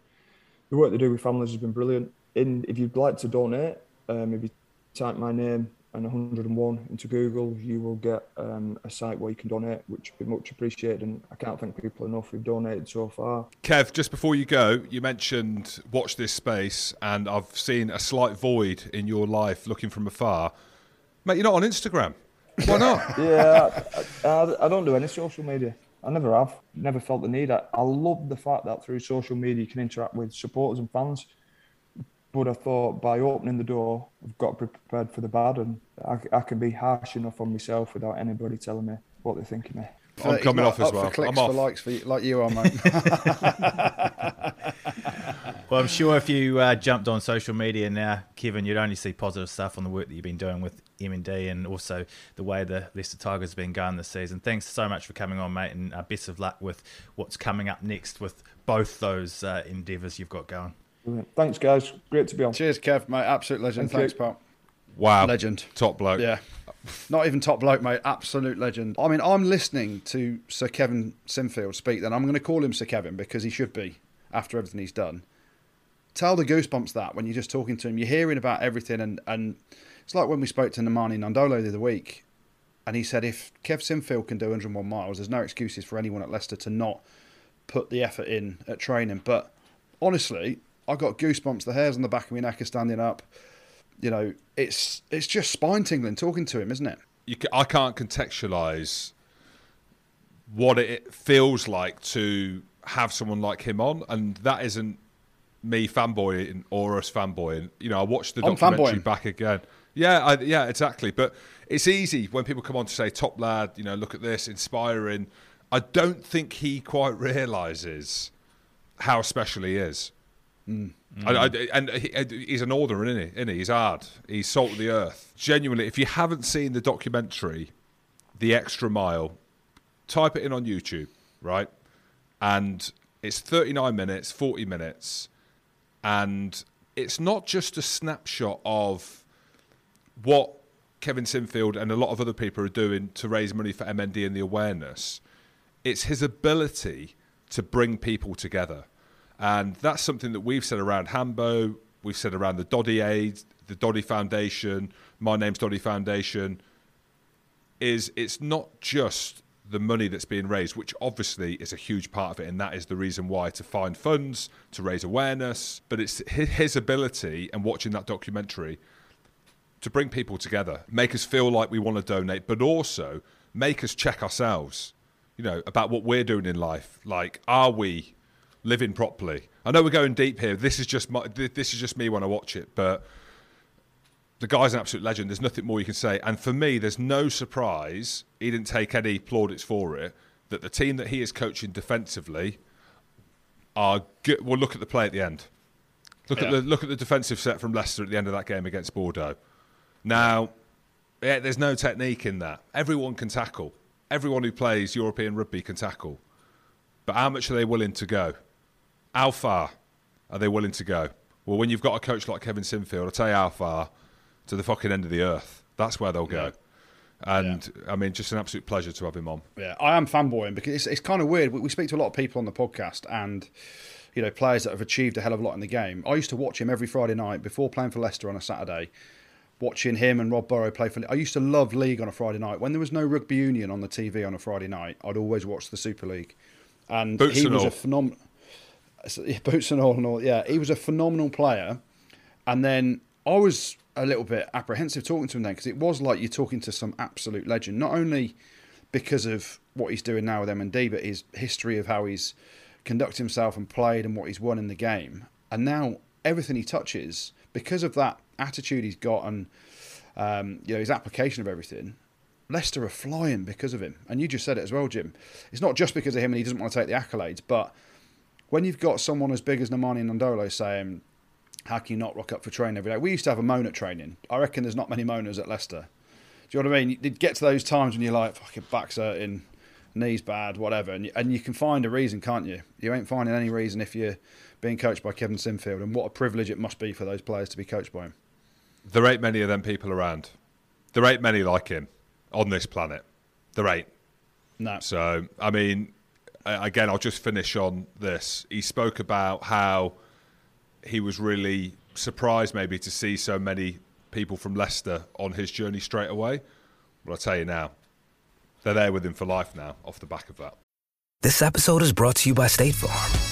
the work they do with families has been brilliant. In if you'd like to donate, um, type my name and 101 into Google, you will get um, a site where you can donate, which would be much appreciated. And I can't thank people enough who've donated so far. Kev, just before you go, you mentioned watch this space, and I've seen a slight void in your life looking from afar. Mate, you're not on Instagram. Why not? yeah, I, I, I don't do any social media. I never have. Never felt the need. I, I love the fact that through social media you can interact with supporters and fans. But I thought by opening the door, I've got prepared for the bad, and I, I can be harsh enough on myself without anybody telling me what they think of me. I'm coming off as well. For clicks I'm off. for likes for you, like you are, mate. well, I'm sure if you uh, jumped on social media now, Kevin, you'd only see positive stuff on the work that you've been doing with MND and also the way the Leicester Tigers have been going this season. Thanks so much for coming on, mate, and uh, best of luck with what's coming up next with both those uh, endeavours you've got going. Thanks, guys. Great to be on. Cheers, Kev, mate. Absolute legend. Thank Thanks, pal. Wow. Legend. Top bloke. Yeah. Not even top bloke, mate. Absolute legend. I mean, I'm listening to Sir Kevin Sinfield speak, then I'm going to call him Sir Kevin because he should be after everything he's done. Tell the goosebumps that when you're just talking to him, you're hearing about everything, and, and it's like when we spoke to Nemani Nadolo the other week, and he said if Kev Sinfield can do 101 miles, there's no excuses for anyone at Leicester to not put the effort in at training. But honestly, I got goosebumps. The hairs on the back of my neck are standing up you know, it's it's just spine tingling talking to him, isn't it? You can, I can't contextualize what it feels like to have someone like him on, and that isn't me fanboying or us fanboying. You know, I watched the I'm documentary fanboying. back again. Yeah, I, yeah, exactly. But it's easy when people come on to say top lad. You know, look at this, inspiring. I don't think he quite realizes how special he is. Mm. I, I, and he, he's an northerner, isn't he? Isn't he? He's hard. He's salt of the earth. Genuinely, if you haven't seen the documentary, The Extra Mile, type it in on YouTube, right? And it's 39 minutes, 40 minutes, and it's not just a snapshot of what Kevin Sinfield and a lot of other people are doing to raise money for MND and the awareness. It's his ability to bring people together. And that's something that we've said around Hambo, we've said around the Doddie Aid, the Doddie Foundation, My Name's Doddie Foundation, is it's not just the money that's being raised, which obviously is a huge part of it, and that is the reason why to find funds, to raise awareness, but it's his ability and watching that documentary to bring people together, make us feel like we want to donate, but also make us check ourselves, you know, about what we're doing in life. Like, are we living properly? I know we're going deep here. This is just my, this is just me when I watch it, but the guy's an absolute legend. There's nothing more you can say. And for me, there's no surprise he didn't take any plaudits for it. That the team that he is coaching defensively are good. Well, look at the play at the end. Look yeah. at the look at the defensive set from Leicester at the end of that game against Bordeaux. Now, yeah, there's no technique in that. Everyone can tackle. Everyone who plays European rugby can tackle. But how much are they willing to go? How far are they willing to go? Well, when you've got a coach like Kevin Sinfield, I'll tell you how far to the fucking end of the earth. That's where they'll go. Yeah. And yeah. I mean, just an absolute pleasure to have him on. Yeah, I am fanboying because it's, it's kind of weird. We speak to a lot of people on the podcast and, you know, players that have achieved a hell of a lot in the game. I used to watch him every Friday night before playing for Leicester on a Saturday watching him and Rob Burrow play for. I used to love league on a Friday night. When there was no rugby union on the TV on a Friday night, I'd always watch the Super League, and boots he and was all. a phenomenal. Boots and all and all, yeah, he was a phenomenal player. And then I was a little bit apprehensive talking to him then because it was like you're talking to some absolute legend, not only because of what he's doing now with MND, but his history of how he's conducted himself and played and what he's won in the game. And now everything he touches, because of that attitude he's got and um, you know his application of everything, Leicester are flying because of him. And you just said it as well, Jim. It's not just because of him and he doesn't want to take the accolades, but when you've got someone as big as Nemani Nadolo saying, "How can you not rock up for training every day?" We used to have a moan at training. I reckon there's not many moaners at Leicester. Do you know what I mean? You get to those times when you're like, "Fucking back's hurting." knees bad, whatever, and you, and you can find a reason, can't you? You ain't finding any reason if you're being coached by Kevin Sinfield, and what a privilege it must be for those players to be coached by him. There ain't many of them people around. There ain't many like him on this planet. There ain't. No. So, I mean, again, I'll just finish on this. He spoke about how he was really surprised, maybe, to see so many people from Leicester on his journey straight away. Well, I'll tell you now, they're there with him for life now, off the back of that. This episode is brought to you by State Farm.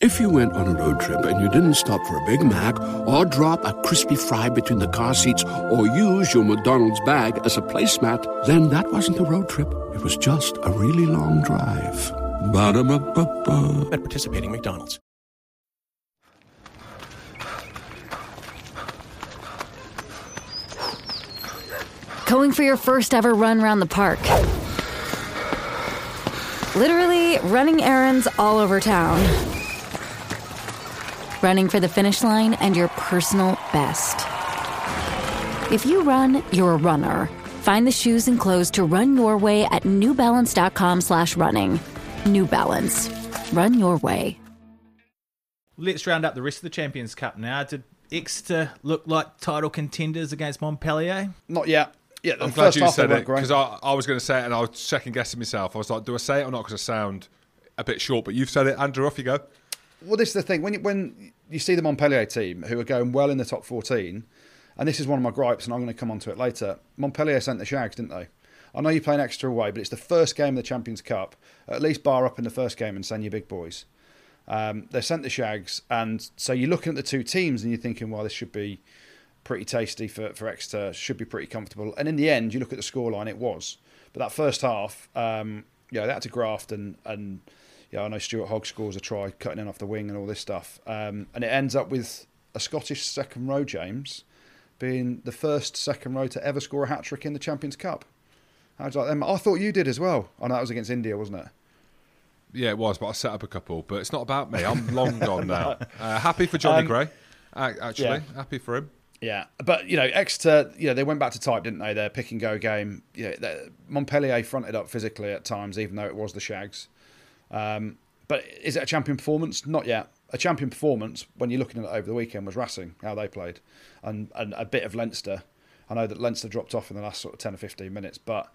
If you went on a road trip and you didn't stop for a Big Mac or drop a crispy fry between the car seats or use your McDonald's bag as a placemat, then that wasn't a road trip. It was just a really long drive. Ba-da-ba-ba-ba. At participating McDonald's. Going for your first ever run around the park. Literally running errands all over town running for the finish line and your personal best. If you run, you're a runner. Find the shoes and clothes to run your way at newbalance.com slash running. New Balance. Run your way. Let's round up the rest of the Champions Cup now. Did Exeter look like title contenders against Montpellier? Not yet. Yeah, I'm glad you said it because I, I was going to say it and I was second guessing myself. I was like, do I say it or not? Because I sound a bit short, but you've said it. Andrew, off you go. Well, this is the thing when you, when you see the Montpellier team who are going well in the top 14, and this is one of my gripes, and I'm going to come on to it later. Montpellier sent the Shags, didn't they? I know you're playing extra away, but it's the first game of the Champions Cup. At least bar up in the first game and send your big boys. Um, they sent the Shags, and so you're looking at the two teams and you're thinking, well, this should be pretty tasty for, for Exeter, should be pretty comfortable. And in the end, you look at the scoreline, it was. But that first half, um, you know, they had to graft and, and yeah, I know Stuart Hogg scores a try, cutting in off the wing and all this stuff. Um, and it ends up with a Scottish second row, James, being the first second row to ever score a hat trick in the Champions Cup. How'd you like them? I thought you did as well. I know that was against India, wasn't it? Yeah, it was, but I set up a couple. But it's not about me. I'm long gone now. Uh, happy for Jonny Um, Gray, actually. yeah. Happy for him. Yeah, but you know, Exeter, you know, they went back to type, didn't they? Their pick and go game. You know, Montpellier fronted up physically at times, even though it was the Shags. Um, but is it a champion performance? Not yet. A champion performance, when you're looking at it over the weekend, was Racing, how they played, and, and a bit of Leinster. I know that Leinster dropped off in the last sort of 10 or 15 minutes, but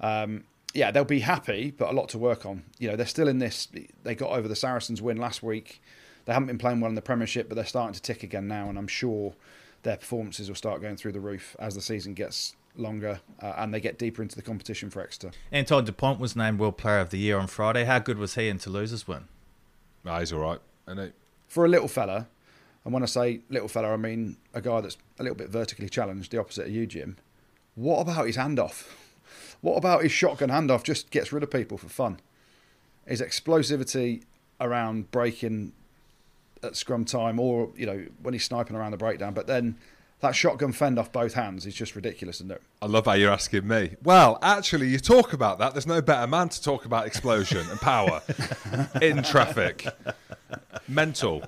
um, yeah, they'll be happy, but a lot to work on. You know, they're still in this. They got over the Saracens win last week. They haven't been playing well in the Premiership, but they're starting to tick again now, and I'm sure their performances will start going through the roof as the season gets longer uh, and they get deeper into the competition for Exeter. Antoine Dupont was named World Player of the Year on Friday. How good was he in Toulouse's win? Nah, he's all right. isn't he? For a little fella, and when I say little fella, I mean a guy that's a little bit vertically challenged, the opposite of you, Jim. What about his handoff? What about his shotgun handoff? Just gets rid of people for fun. His explosivity around breaking at scrum time, or you know when he's sniping around the breakdown, but then that shotgun fend off both hands is just ridiculous, isn't it? I love how you're asking me. Well, actually, you talk about that. There's no better man to talk about explosion and power in traffic. Mental.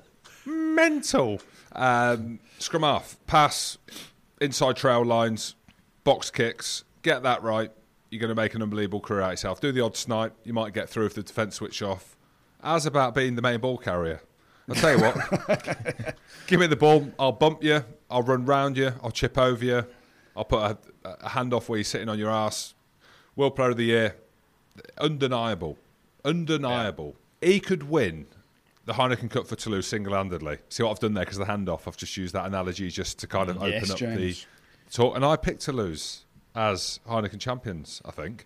Mental. Um, scrum half, pass, inside trail lines, box kicks. Get that right. You're going to make an unbelievable career out of yourself. Do the odd snipe. You might get through if the defence switch off. How's about being the main ball carrier? I'll tell you what. Give me the ball. I'll bump you. I'll run round you. I'll chip over you. I'll put a, a hand off where you're sitting on your ass. World Player of the Year. Undeniable. Undeniable. He could win the Heineken Cup for Toulouse single handedly. See what I've done there because the handoff, I've just used that analogy just to kind of mm, open up James. the talk. And I picked Toulouse as Heineken champions, I think.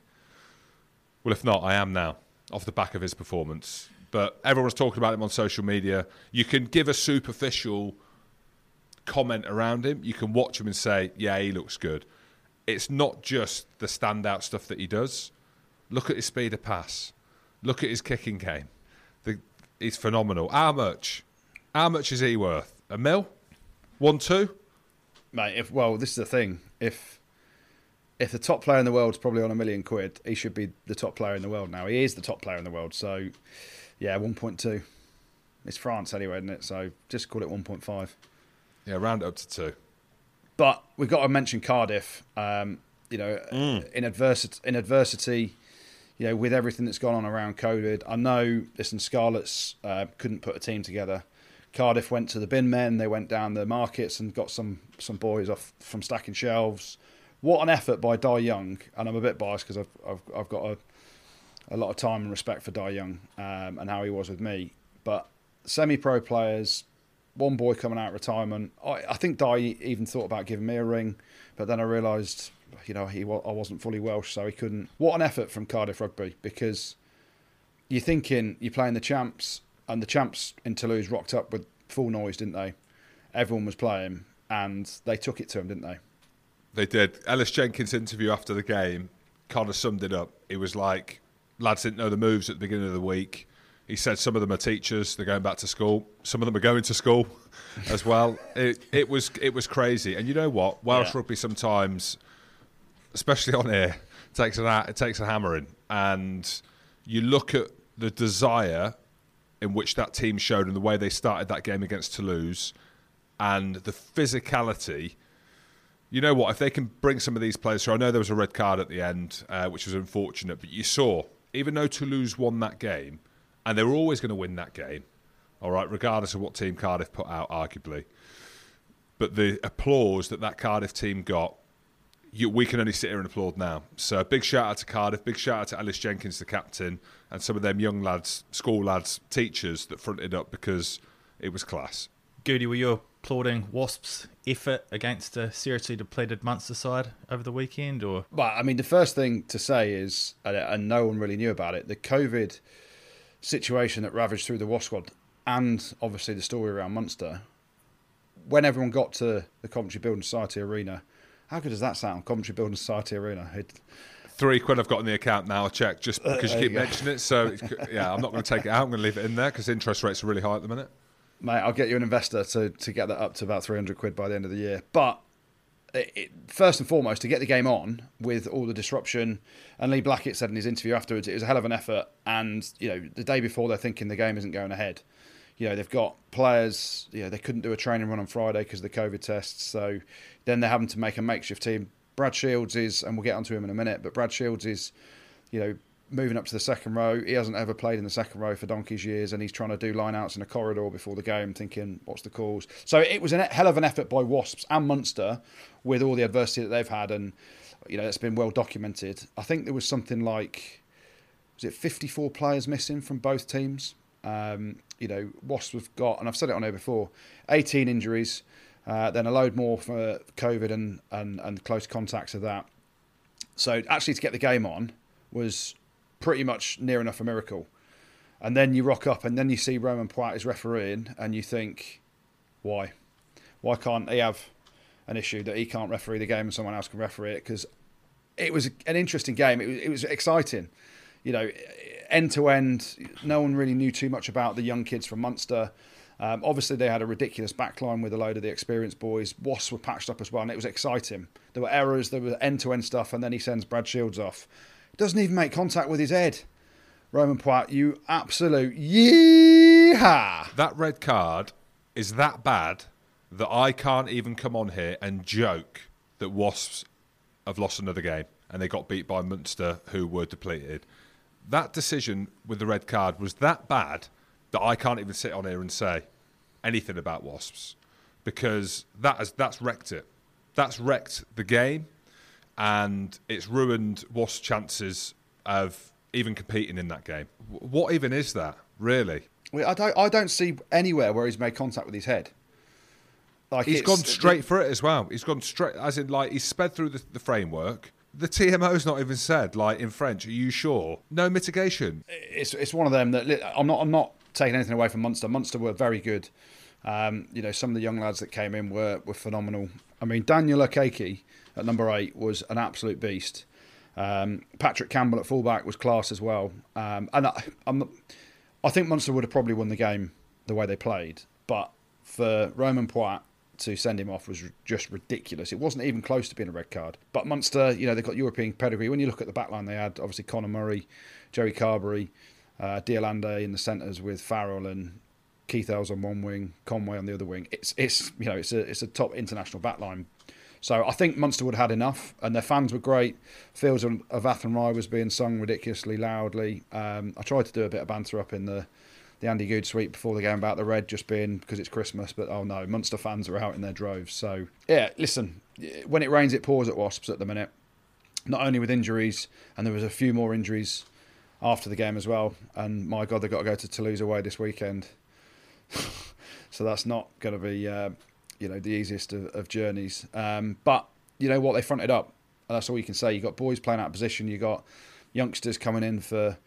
Well, if not, I am now, off the back of his performance. But everyone's talking about him on social media. You can give a superficial comment around him. You can watch him and say, yeah, he looks good. It's not just the standout stuff that he does. Look at his speed of pass. Look at his kicking game. The, he's phenomenal. How much? How much is he worth? A mil? One, two? Mate, if well, this is the thing. If if the top player in the world is probably on a million quid, he should be the top player in the world now. He is the top player in the world. So, yeah, one point two. It's France anyway, isn't it? So just call it one point five. Yeah, round it up to two. But we've got to mention Cardiff. Um, you know, in adversity, in adversity, you know, with everything that's gone on around COVID, I know listen, Scarlets uh, couldn't put a team together. Cardiff went to the bin men. They went down the markets and got some some boys off from stacking shelves. What an effort by Dai Young, and I'm a bit biased because I've, I've I've got a a lot of time and respect for Dai Young um, and how he was with me. But semi-pro players, one boy coming out of retirement. I, I think Dai even thought about giving me a ring, but then I realised, you know, he I wasn't fully Welsh, so he couldn't. What an effort from Cardiff Rugby because you're thinking you're playing the champs, and the champs in Toulouse rocked up with full noise, didn't they? Everyone was playing, and they took it to him, didn't they? They did. Ellis Jenkins' interview after the game kind of summed it up. It was like, lads didn't know the moves at the beginning of the week. He said some of them are teachers, they're going back to school. Some of them are going to school as well. It, it was it was crazy. And you know what? Welsh Yeah. rugby sometimes, especially on here, takes an it takes a hammering. And you look at the desire in which that team showed and the way they started that game against Toulouse and the physicality you know what? If they can bring some of these players through, I know there was a red card at the end, uh, which was unfortunate, but you saw, even though Toulouse won that game, and they were always going to win that game, all right, regardless of what team Cardiff put out, arguably, but the applause that that Cardiff team got, you, we can only sit here and applaud now. So big shout out to Cardiff, big shout out to Ellis Jenkins, the captain, and some of them young lads, school lads, teachers that fronted up because it was class. Goody, were you applauding Wasps' effort against a seriously depleted Munster side over the weekend, or Well, I mean, the first thing to say is, and- and no one really knew about it, the COVID situation that ravaged through the Wasp squad, and obviously the story around Munster, when everyone got to the Coventry Building Society Arena, how good does that sound? Coventry Building Society Arena. It, Three quid I've got in the account now. I check just uh, because you uh, keep you mentioning it. So it's, yeah, I'm not going to take it out. I'm going to leave it in there because interest rates are really high at the minute. mate, I'll get you an investor to, to get that up to about 300 quid by the end of the year. But it, it, first and foremost, to get the game on with all the disruption, and Lee Blackett said in his interview afterwards, it was a hell of an effort. And, you know, the day before, they're thinking the game isn't going ahead. You know, they've got players, you know, they couldn't do a training run on Friday because of the COVID tests. So then they're having to make a makeshift team. Brad Shields is, and we'll get onto him in a minute, but Brad Shields is, you know, moving up to the second row. He hasn't ever played in the second row for donkey's years, and he's trying to do lineouts in a corridor before the game, thinking, what's the cause? So it was a hell of an effort by Wasps and Munster with all the adversity that they've had, and, you know, it's been well documented. I think there was something like, was it 54 players missing from both teams? Um, you know, Wasps have got, and I've said it on here before, 18 injuries, uh, then a load more for COVID and, and, and close contacts of that. So actually, to get the game on was pretty much near enough a miracle. And then you rock up, and then you see Romain Poite is refereeing, and you think, why? Why can't he have an issue that he can't referee the game and someone else can referee it? Because it was an interesting game. It was, it was exciting. You know, end to end, no one really knew too much about the young kids from Munster. Um, obviously, they had a ridiculous backline with a load of the experienced boys. Wasps were patched up as well, and it was exciting. There were errors, there was end to end stuff, and then he sends Brad Shields off. Doesn't even make contact with his head. Romain Poite, you absolute yeehaw! That red card is that bad that I can't even come on here and joke that Wasps have lost another game and they got beat by Munster, who were depleted. That decision with the red card was that bad that I can't even sit on here and say anything about Wasps because that has, that's wrecked it. That's wrecked the game and it's ruined Wasps' chances of even competing in that game. What even is that, really? Well, I don't, I don't see anywhere where he's made contact with his head. Like He's gone straight for it as well. He's gone straight, as in, like, he's sped through the, the framework. The TMO's not even said, like, in French, are you sure? No mitigation. it's it's one of them that I'm not I'm not taking anything away from Munster. Munster were very good. Um, you know, some of the young lads that came in were were phenomenal. I mean, Daniel Okeke at number eight was an absolute beast. Um, Patrick Campbell at fullback was class as well. Um, and I, I think Munster would have probably won the game the way they played, but for Romain Poite to send him off was just ridiculous. It wasn't even close to being a red card. But Munster, you know, they've got European pedigree. When you look at the back line, they had obviously Conor Murray, Joey Carbery, uh, de Allende in the centres with Farrell and Keith Earls on one wing, Conway on the other wing. It's it's you know it's a it's a top international back line. So I think Munster would have had enough, and their fans were great. Fields of of Athenry was being sung ridiculously loudly. Um, I tried to do a bit of banter up in the the Andy Goode suite before the game about the red just being because it's Christmas, but oh no, Munster fans are out in their droves. So yeah, listen, when it rains, it pours at Wasps at the minute. Not only with injuries, and there was a few more injuries after the game as well. And my God, they've got to go to Toulouse away this weekend. so that's not going to be, uh, you know, the easiest of, of journeys. Um, but you know what, they fronted up. And that's all you can say. You got boys playing out of position. You got youngsters coming in for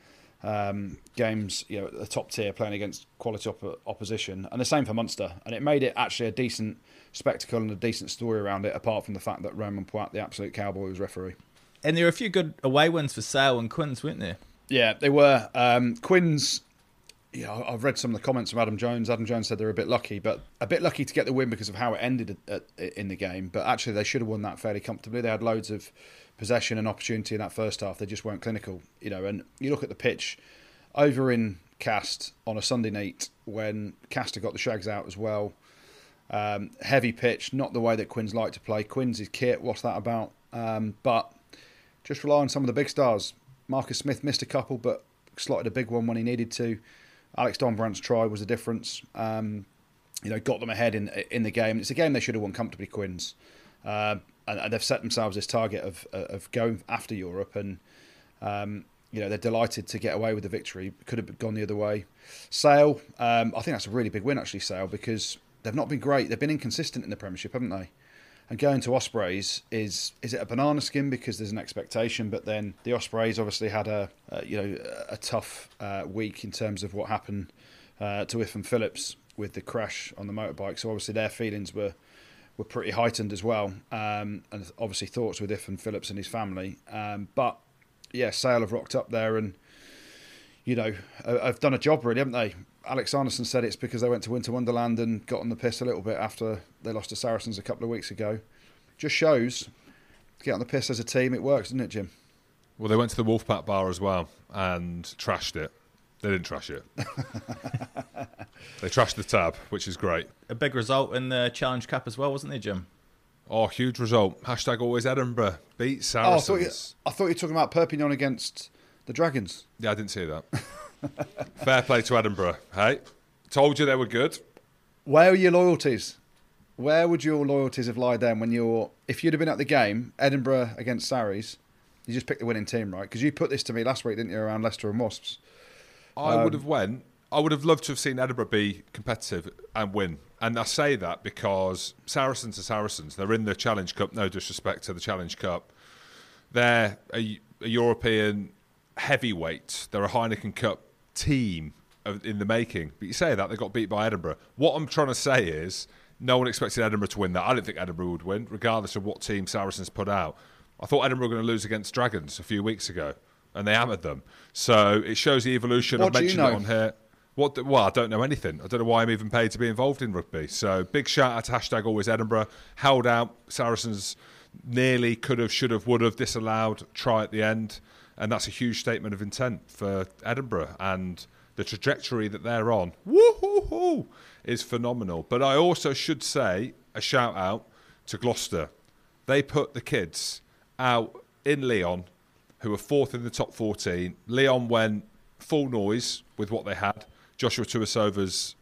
um, games, you know, the top tier, playing against quality op- opposition, and the same for Munster. And it made it actually a decent spectacle and a decent story around it. Apart from the fact that Romain Poite, the absolute cowboy, was referee. And there were a few good away wins for Sale and Quins, weren't there? Yeah, they were. Um, Quins, know, I've read some of the comments from Adam Jones. Adam Jones said they were a bit lucky, but a bit lucky to get the win because of how it ended at, at, in the game. But actually, they should have won that fairly comfortably. They had loads of possession and opportunity in that first half. They just weren't clinical, you know. And you look at the pitch over in Castres on a Sunday night when Castres got the shags out as well. Um, heavy pitch, not the way that Quins like to play. Quins his kit. What's that about? Um, but just rely on some of the big stars. Marcus Smith missed a couple, but slotted a big one when he needed to. Alex Dombrandt's try was the difference. Um, you know, got them ahead in in the game. It's a game they should have won comfortably, Quins, uh, and, and they've set themselves this target of of going after Europe, and um, you know they're delighted to get away with the victory. Could have gone the other way. Sale, um, I think that's a really big win actually. Sale because they've not been great. They've been inconsistent in the Premiership, haven't they? And going to Ospreys is is it a banana skin because there's an expectation, but then the Ospreys obviously had a, a you know a tough uh, week in terms of what happened uh, to Ifan Phillips with the crash on the motorbike. So obviously their feelings were were pretty heightened as well, um, and obviously thoughts with Ifan Phillips and his family. Um, but yeah, Sale have rocked up there and you know have done a job really, haven't they? Alex Sanderson said it's because they went to Winter Wonderland and got on the piss a little bit after they lost to Saracens a couple of weeks ago. Just shows get on the piss as a team, it works, doesn't it, Jim? Well, they went to the Wolfpack bar as well and trashed it. They didn't trash it. they trashed the tab, which is great. A big result in the Challenge Cup as well, wasn't there, Jim? Oh, huge result. Hashtag always Edinburgh. Beat Oh, I Saracens. thought, you, I thought you were talking about Perpignan against the Dragons. Yeah, I didn't see that. Fair play to Edinburgh. Hey, told you they were good. Where are your loyalties? Where would your loyalties have lied then when you're, if you'd have been at the game, Edinburgh against Saris, you just picked the winning team, right? Because you put this to me last week, didn't you, around Leicester and Wasps? I Um, would have went. I would have loved to have seen Edinburgh be competitive and win. And I say that because Saracens are Saracens. They're in the Challenge Cup. No disrespect to the Challenge Cup. They're a, a European heavyweight. They're a Heineken Cup team of, in the making. But you say that they got beat by Edinburgh. What I'm trying to say is, no one expected Edinburgh to win that. I didn't think Edinburgh would win, regardless of what team Saracens put out. I thought Edinburgh were going to lose against Dragons a few weeks ago, and they hammered them. So it shows the evolution. What I've do you mentioned it on here. What? the- well, I don't know anything. I don't know why I'm even paid to be involved in rugby. So big shout out to hashtag Always Edinburgh. Held out. Saracens nearly could have, should have, would have disallowed. Try at the end, and that's a huge statement of intent for Edinburgh and the trajectory that they're on. Woo-hoo-hoo, is phenomenal. But I also should say a shout out to Gloucester. They put the kids out in Lyon, who were fourth in the top 14. Lyon went full noise with what they had. Josua Tuisova's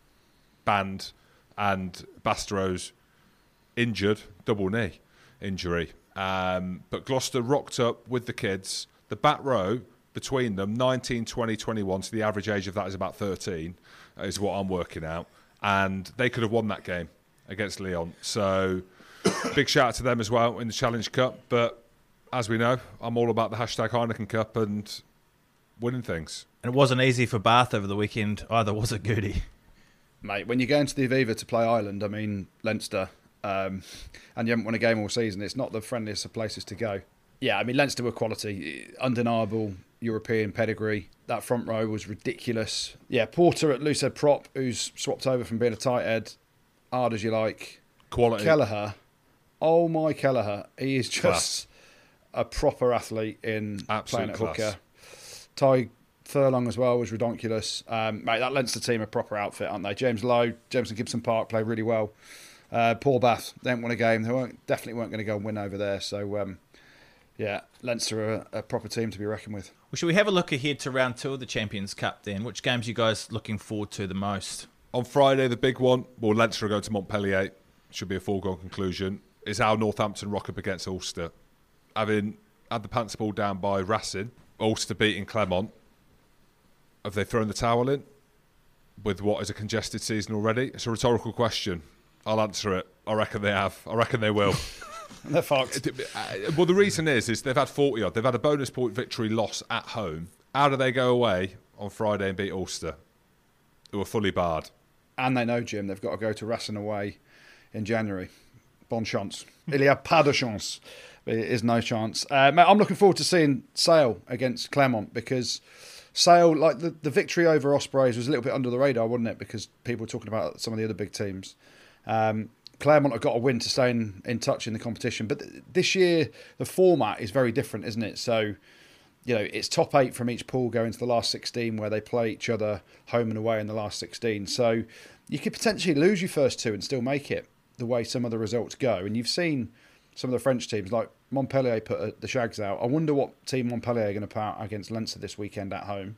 banned and Bastareaud's injured, double knee injury. Um, but Gloucester rocked up with the kids. The back row between them, 19, 20, 21, so the average age of that is about 13, is what I'm working out. And they could have won that game against Lyon. So big shout out to them as well in the Challenge Cup. But as we know, I'm all about the hashtag Heineken Cup and winning things. And it wasn't easy for Bath over the weekend either, was it, Goody? Mate, when you go into the Aviva to play Ireland, I mean, Leinster, um, and you haven't won a game all season, it's not the friendliest of places to go. Yeah, I mean, Leinster were quality, undeniable European pedigree. That front row was ridiculous. Yeah, Porter at loose head prop, who's swapped over from being a tight head, hard as you like. Quality. Kelleher, oh my Kelleher, he is just Class. a proper athlete in Absolute playing at class. hooker. Tadhg Furlong as well was ridiculous. Um, mate, that Leinster team a proper outfit, aren't they? James Lowe, Jamison Gibson Park played really well. Uh, Paul Bath, they haven't won a game. They weren't, definitely weren't going to go and win over there. So, um, yeah, Leinster are a, a proper team to be reckoned with. Well, should we have a look ahead to round two of the Champions Cup then? Which games you guys looking forward to the most? On Friday, the big one, well, Leinster are going to Montpellier. Should be a foregone conclusion. Is how Northampton rock up against Ulster. Having had the pants pulled down by Racing, Ulster beating Clermont. Have they thrown the towel in with what is a congested season already? It's a rhetorical question. I'll answer it. I reckon they have. I reckon they will. They're fucked. Uh, well, the reason is, is they've had 40 odd. They've had a bonus point victory loss at home. How do they go away on Friday and beat Ulster, who are fully barred? And they know, Jim, they've got to go to Racing away in January. Bon chance. Il y a pas de chance. It is no chance. Uh, mate, I'm looking forward to seeing Sale against Clermont because Sale, like the, the victory over Ospreys, was a little bit under the radar, wasn't it? Because people were talking about some of the other big teams. Um, Clermont have got to win to stay in, in touch in the competition. But th- this year, the format is very different, isn't it? So, you know, it's top eight from each pool going to the last 16 where they play each other home and away in the last 16. So you could potentially lose your first two and still make it the way some of the results go. And you've seen some of the French teams, like Montpellier, put uh, the Shags out. I wonder what team Montpellier are going to put out against Leinster this weekend at home.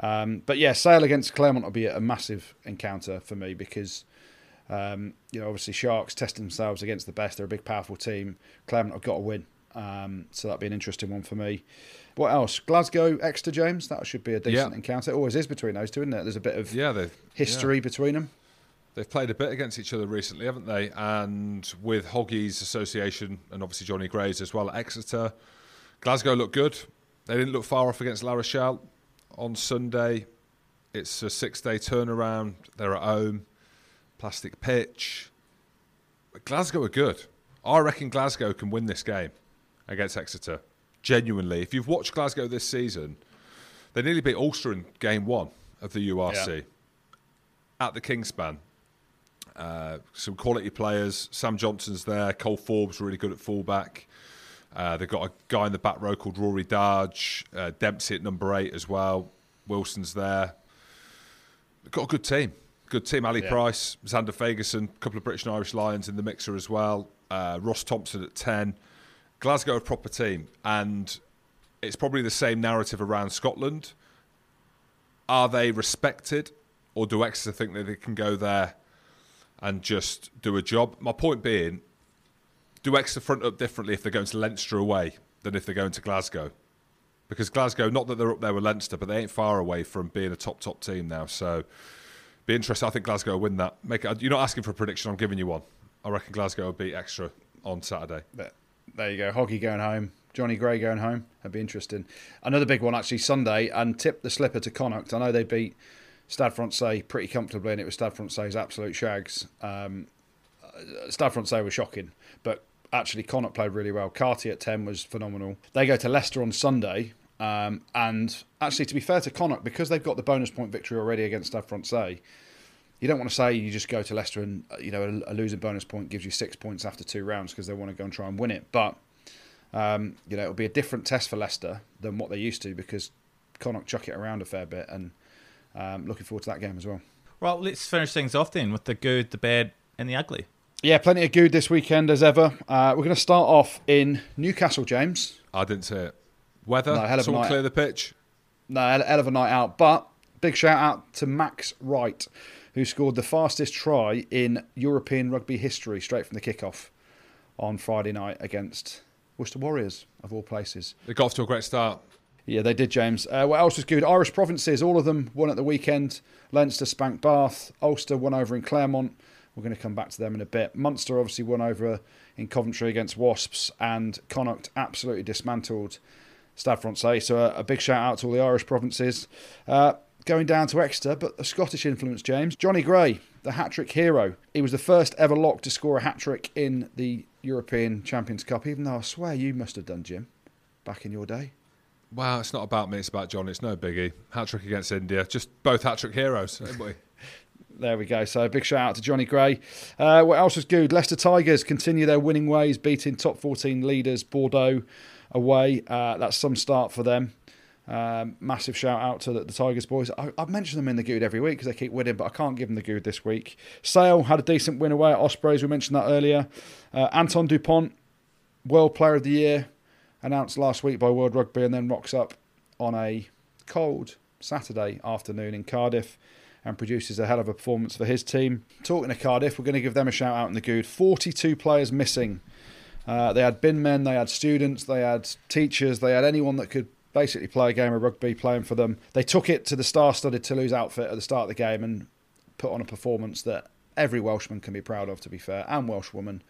Um, but yeah, Sale against Clermont will be a massive encounter for me because, um, you know, obviously Sharks test themselves against the best. They're a big, powerful team. Clermont have got to win. Um, so that'll be an interesting one for me. What else? Glasgow, Exeter, James. That should be a decent Yeah. encounter. It always is between those two, isn't it? There's a bit of Yeah, history between them. They've played a bit against each other recently, haven't they? And with Hoggy's association and obviously Jonny Gray's as well at Exeter, Glasgow looked good. They didn't look far off against La Rochelle on Sunday. It's a six day turnaround. They're at home. Plastic pitch. But Glasgow are good. I reckon Glasgow can win this game against Exeter. Genuinely, if you've watched Glasgow this season, they nearly beat Ulster in game one of the URC Yeah. at the Kingspan. Uh, some quality players. Sam Johnson's there. Cole Forbes really good at fullback. Uh, they've got a guy in the back row called Rory Darge. Uh, Dempsey at number eight as well. Wilson's there. They've got a good team. Good team. Ali Yeah. Price, Zander Fagerson, a couple of British and Irish Lions in the mixer as well. Uh, Ross Thompson at 10. Glasgow, a proper team. And it's probably the same narrative around Scotland. Are they respected? Or do Exeter think that they can go there and just do a job? My point being, do Exeter front up differently if they're going to Leinster away than if they're going to Glasgow? Because Glasgow, not that they're up there with Leinster, but they ain't far away from being a top top team now. So, be interesting. I think Glasgow will win that. Make it, you're not asking for a prediction. I'm giving you one. I reckon Glasgow will beat Exeter on Saturday. But there you go. Hoggy going home. Jonny Gray going home. That'd be interesting. Another big one actually Sunday and tip the slipper to Connacht. I know they beat Stade Francais pretty comfortably, and it was Stade Francais' absolute shags. Um, uh, Stade Francais was shocking, but actually Connacht played really well. Carty at ten was phenomenal. They go to Leicester on Sunday, um, and actually to be fair to Connacht, because they've got the bonus point victory already against Stade Francais, you don't want to say you just go to Leicester and uh, you know a, a losing bonus point gives you six points after two rounds because they want to go and try and win it. But um, you know it'll be a different test for Leicester than what they used to because Connacht chuck it around a fair bit, and um, looking forward to that game as well. Well, let's finish things off then with the good, the bad, and the ugly. Yeah, plenty of good this weekend as ever. Uh, we're going to start off in Newcastle, James. I didn't say it. Weather. No, hell of a Someone night. clear the pitch. No, hell of a night out. But big shout out to Max Wright, who scored the fastest try in European rugby history straight from the kickoff on Friday night against Worcester Warriors, of all places. They got off to a great start. Yeah, they did, James. Uh, what else was good? Irish provinces, all of them won at the weekend. Leinster spanked Bath. Ulster won over in Clermont. We're going to come back to them in a bit. Munster obviously won over in Coventry against Wasps. And Connacht absolutely dismantled Stade Francais. So a, a big shout out to all the Irish provinces. Uh, going down to Exeter, but a Scottish influence, James. Jonny Gray, the hat trick hero. He was the first ever lock to score a hat trick in the European Champions Cup, even though I swear you must have done, Jim, back in your day. Wow, it's not about me, it's about John. It's no biggie. Hat trick against India. Just both hat trick heroes. Hey, boy. There we go. So a big shout out to Jonny Gray. Uh, what else was good? Leicester Tigers continue their winning ways, beating top 14 leaders Bordeaux away. Uh, that's some start for them. Um, massive shout out to the, the Tigers boys. I, I've mentioned them in the good every week because they keep winning, but I can't give them the good this week. Sale had a decent win away at Ospreys. We mentioned that earlier. Uh, Antoine Dupont, World Player of the Year, announced last week by World Rugby, and then rocks up on a cold Saturday afternoon in Cardiff and produces a hell of a performance for his team. Talking to Cardiff, we're going to give them a shout out in the good. 42 players missing. Uh, they had bin men, they had students, they had teachers, they had anyone that could basically play a game of rugby playing for them. They took it to the star-studded Toulouse outfit at the start of the game and put on a performance that every Welshman can be proud of, to be fair, and Welshwoman.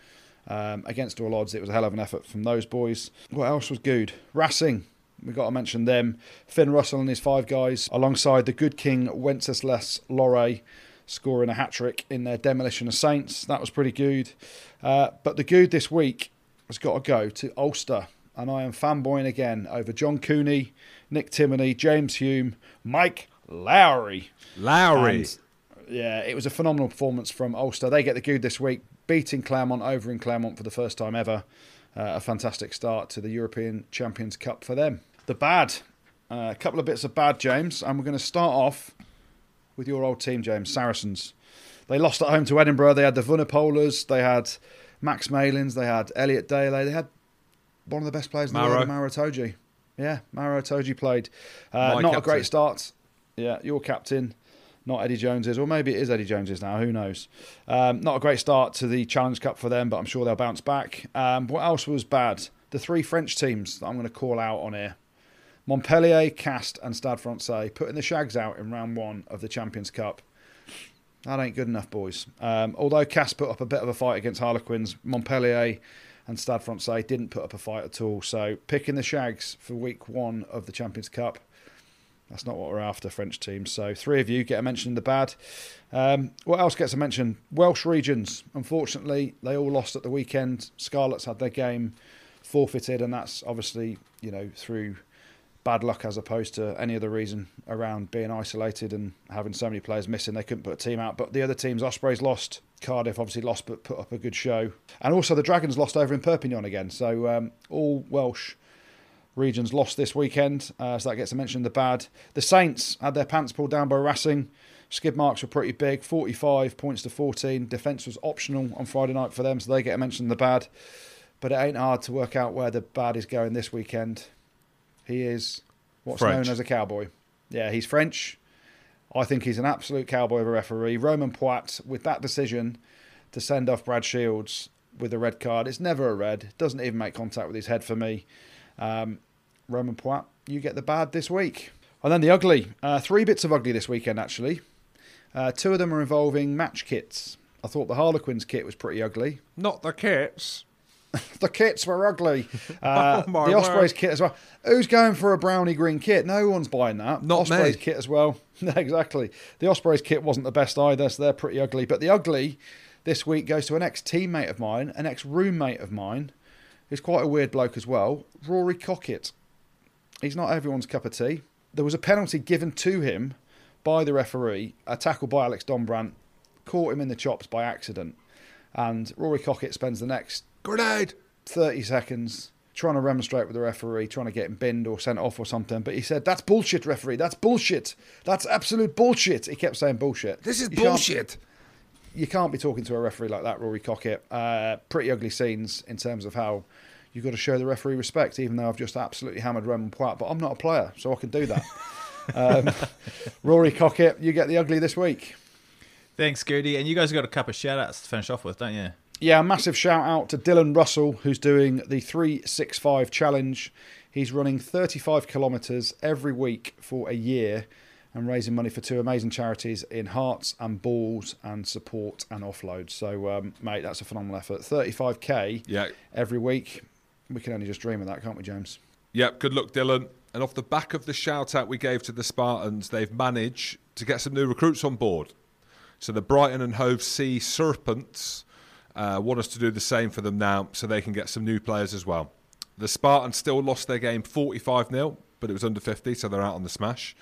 Um, against all odds, it was a hell of an effort from those boys. What else was good? Racing. We've got to mention them. Finn Russell and his five guys, alongside the good king Wenceslas Lauret, scoring a hat trick in their demolition of Saints. That was pretty good. Uh, but the good this week has got to go to Ulster. And I am fanboying again over John Cooney, Nick Timoney, James Hume, Mike Lowry. Lowry. And, yeah, it was a phenomenal performance from Ulster. They get the good this week, beating Clermont over in Clermont for the first time ever. Uh, a fantastic start to the European Champions Cup for them. The bad, uh, a couple of bits of bad, James, and we're going to start off with your old team, James Saracens. They lost at home to Edinburgh. They had the Vunipolas, they had Max Malins, they had Elliot Daly, they had one of the best players in the world, Maro Itoje. Yeah, Maro Itoje played. Uh, not a great start. Yeah, your captain, not Eddie Jones's, or maybe it is Eddie Jones's now. Who knows? Um, not a great start to the Challenge Cup for them, but I'm sure they'll bounce back. Um, what else was bad? The three French teams that I'm going to call out on here: Montpellier, Castres, and Stade Francais, putting the Shags out in round one of the Champions Cup. That ain't good enough, boys. Um, although Castres put up a bit of a fight against Harlequins, Montpellier and Stade Francais didn't put up a fight at all. So picking the Shags for week one of the Champions Cup, That's not what we're after, French teams. So three of you get a mention in the bad. Um, what else gets a mention? Welsh regions. Unfortunately, they all lost at the weekend. Scarlets had their game forfeited, and that's obviously you know through bad luck as opposed to any other reason around being isolated and having so many players missing. They couldn't put a team out. But the other teams, Ospreys lost. Cardiff obviously lost, but put up a good show. And also the Dragons lost over in Perpignan again. So um, all Welsh regions lost this weekend, uh, so that gets a mention the bad. The Saints had their pants pulled down by Racing. Skid marks were pretty big, 45 points to 14. Defence was optional on Friday night for them, so they get a mention the bad. But it ain't hard to work out where the bad is going this weekend. He is what's French. known as a cowboy. Yeah, he's French. I think he's an absolute cowboy of a referee. Romain Poite, with that decision to send off Brad Shields with a red card, it's never a red. Doesn't even make contact with his head for me. Um, Romain Poite, you get the bad this week. And then the ugly. Uh, three bits of ugly this weekend, actually. Uh, two of them are involving match kits. I thought the Harlequins kit was pretty ugly. Not the kits. The kits were ugly. Uh, Oh, the Ospreys word. kit as well. Who's going for a brownie green kit? No one's buying that. Not Ospreys me. kit as well. Exactly. The Ospreys kit wasn't the best either, so they're pretty ugly. But the ugly this week goes to an ex teammate of mine, an ex roommate of mine, who's quite a weird bloke as well, Rory Kockott. He's not everyone's cup of tea. There was a penalty given to him by the referee, a tackle by Alex Dombrandt, caught him in the chops by accident. And Rory Kockott spends the next Grenade. 30 seconds trying to remonstrate with the referee, trying to get him binned or sent off or something. But he said, That's bullshit, referee. That's bullshit. That's absolute bullshit. He kept saying bullshit. This is You can't- bullshit. You can't be talking to a referee like that, Rory Kockott. Uh, pretty ugly scenes in terms of how you've got to show the referee respect, even though I've just absolutely hammered Romain Poite. But I'm not a player, so I can do that. um, Rory Kockott, you get the ugly this week. Thanks, Goody. And you guys got a couple of shout outs to finish off with, don't you? Yeah, a massive shout out to Dylan Russell, who's doing the 365 challenge. He's running 35 kilometres every week for a year and raising money for two amazing charities in Hearts and Balls and Support and Offload. So, um, mate, that's a phenomenal effort. 35k Yeah. every week. We can only just dream of that, can't we, James? Yep, good luck, Dylan. And off the back of the shout out we gave to the Spartans, they've managed to get some new recruits on board. So the Brighton and Hove Sea Serpents uh, want us to do the same for them now so they can get some new players as well. The Spartans still lost their game 45 0, but it was under 50, so they're out on the smash.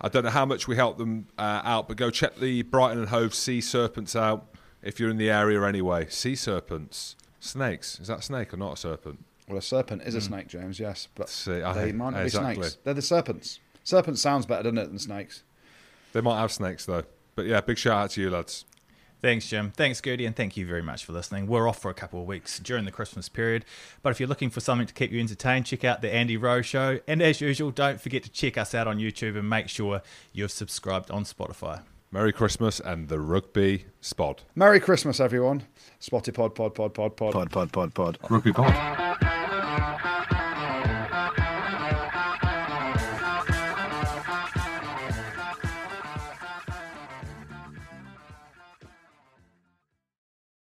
I don't know how much we helped them uh, out, but go check the Brighton and Hove Sea Serpents out if you're in the area anyway. Sea Serpents. Snakes. Is that a snake or not a serpent? Well, a serpent is a snake, James, yes. But See, they hate- might not exactly. be snakes. They're the serpents. Serpent sounds better, doesn't it, than snakes? They might have snakes though. But yeah, big shout out to you lads. Thanks, Jim. Thanks, Gertie, and thank you very much for listening. We're off for a couple of weeks during the Christmas period, but if you're looking for something to keep you entertained, check out the Andy Rowe Show. And as usual, don't forget to check us out on YouTube and make sure you've subscribed on Spotify. Merry Christmas and the rugby spot. Merry Christmas, everyone. Spotty pod, pod, pod, pod, pod. Pod, pod, pod, pod. Rugby ball.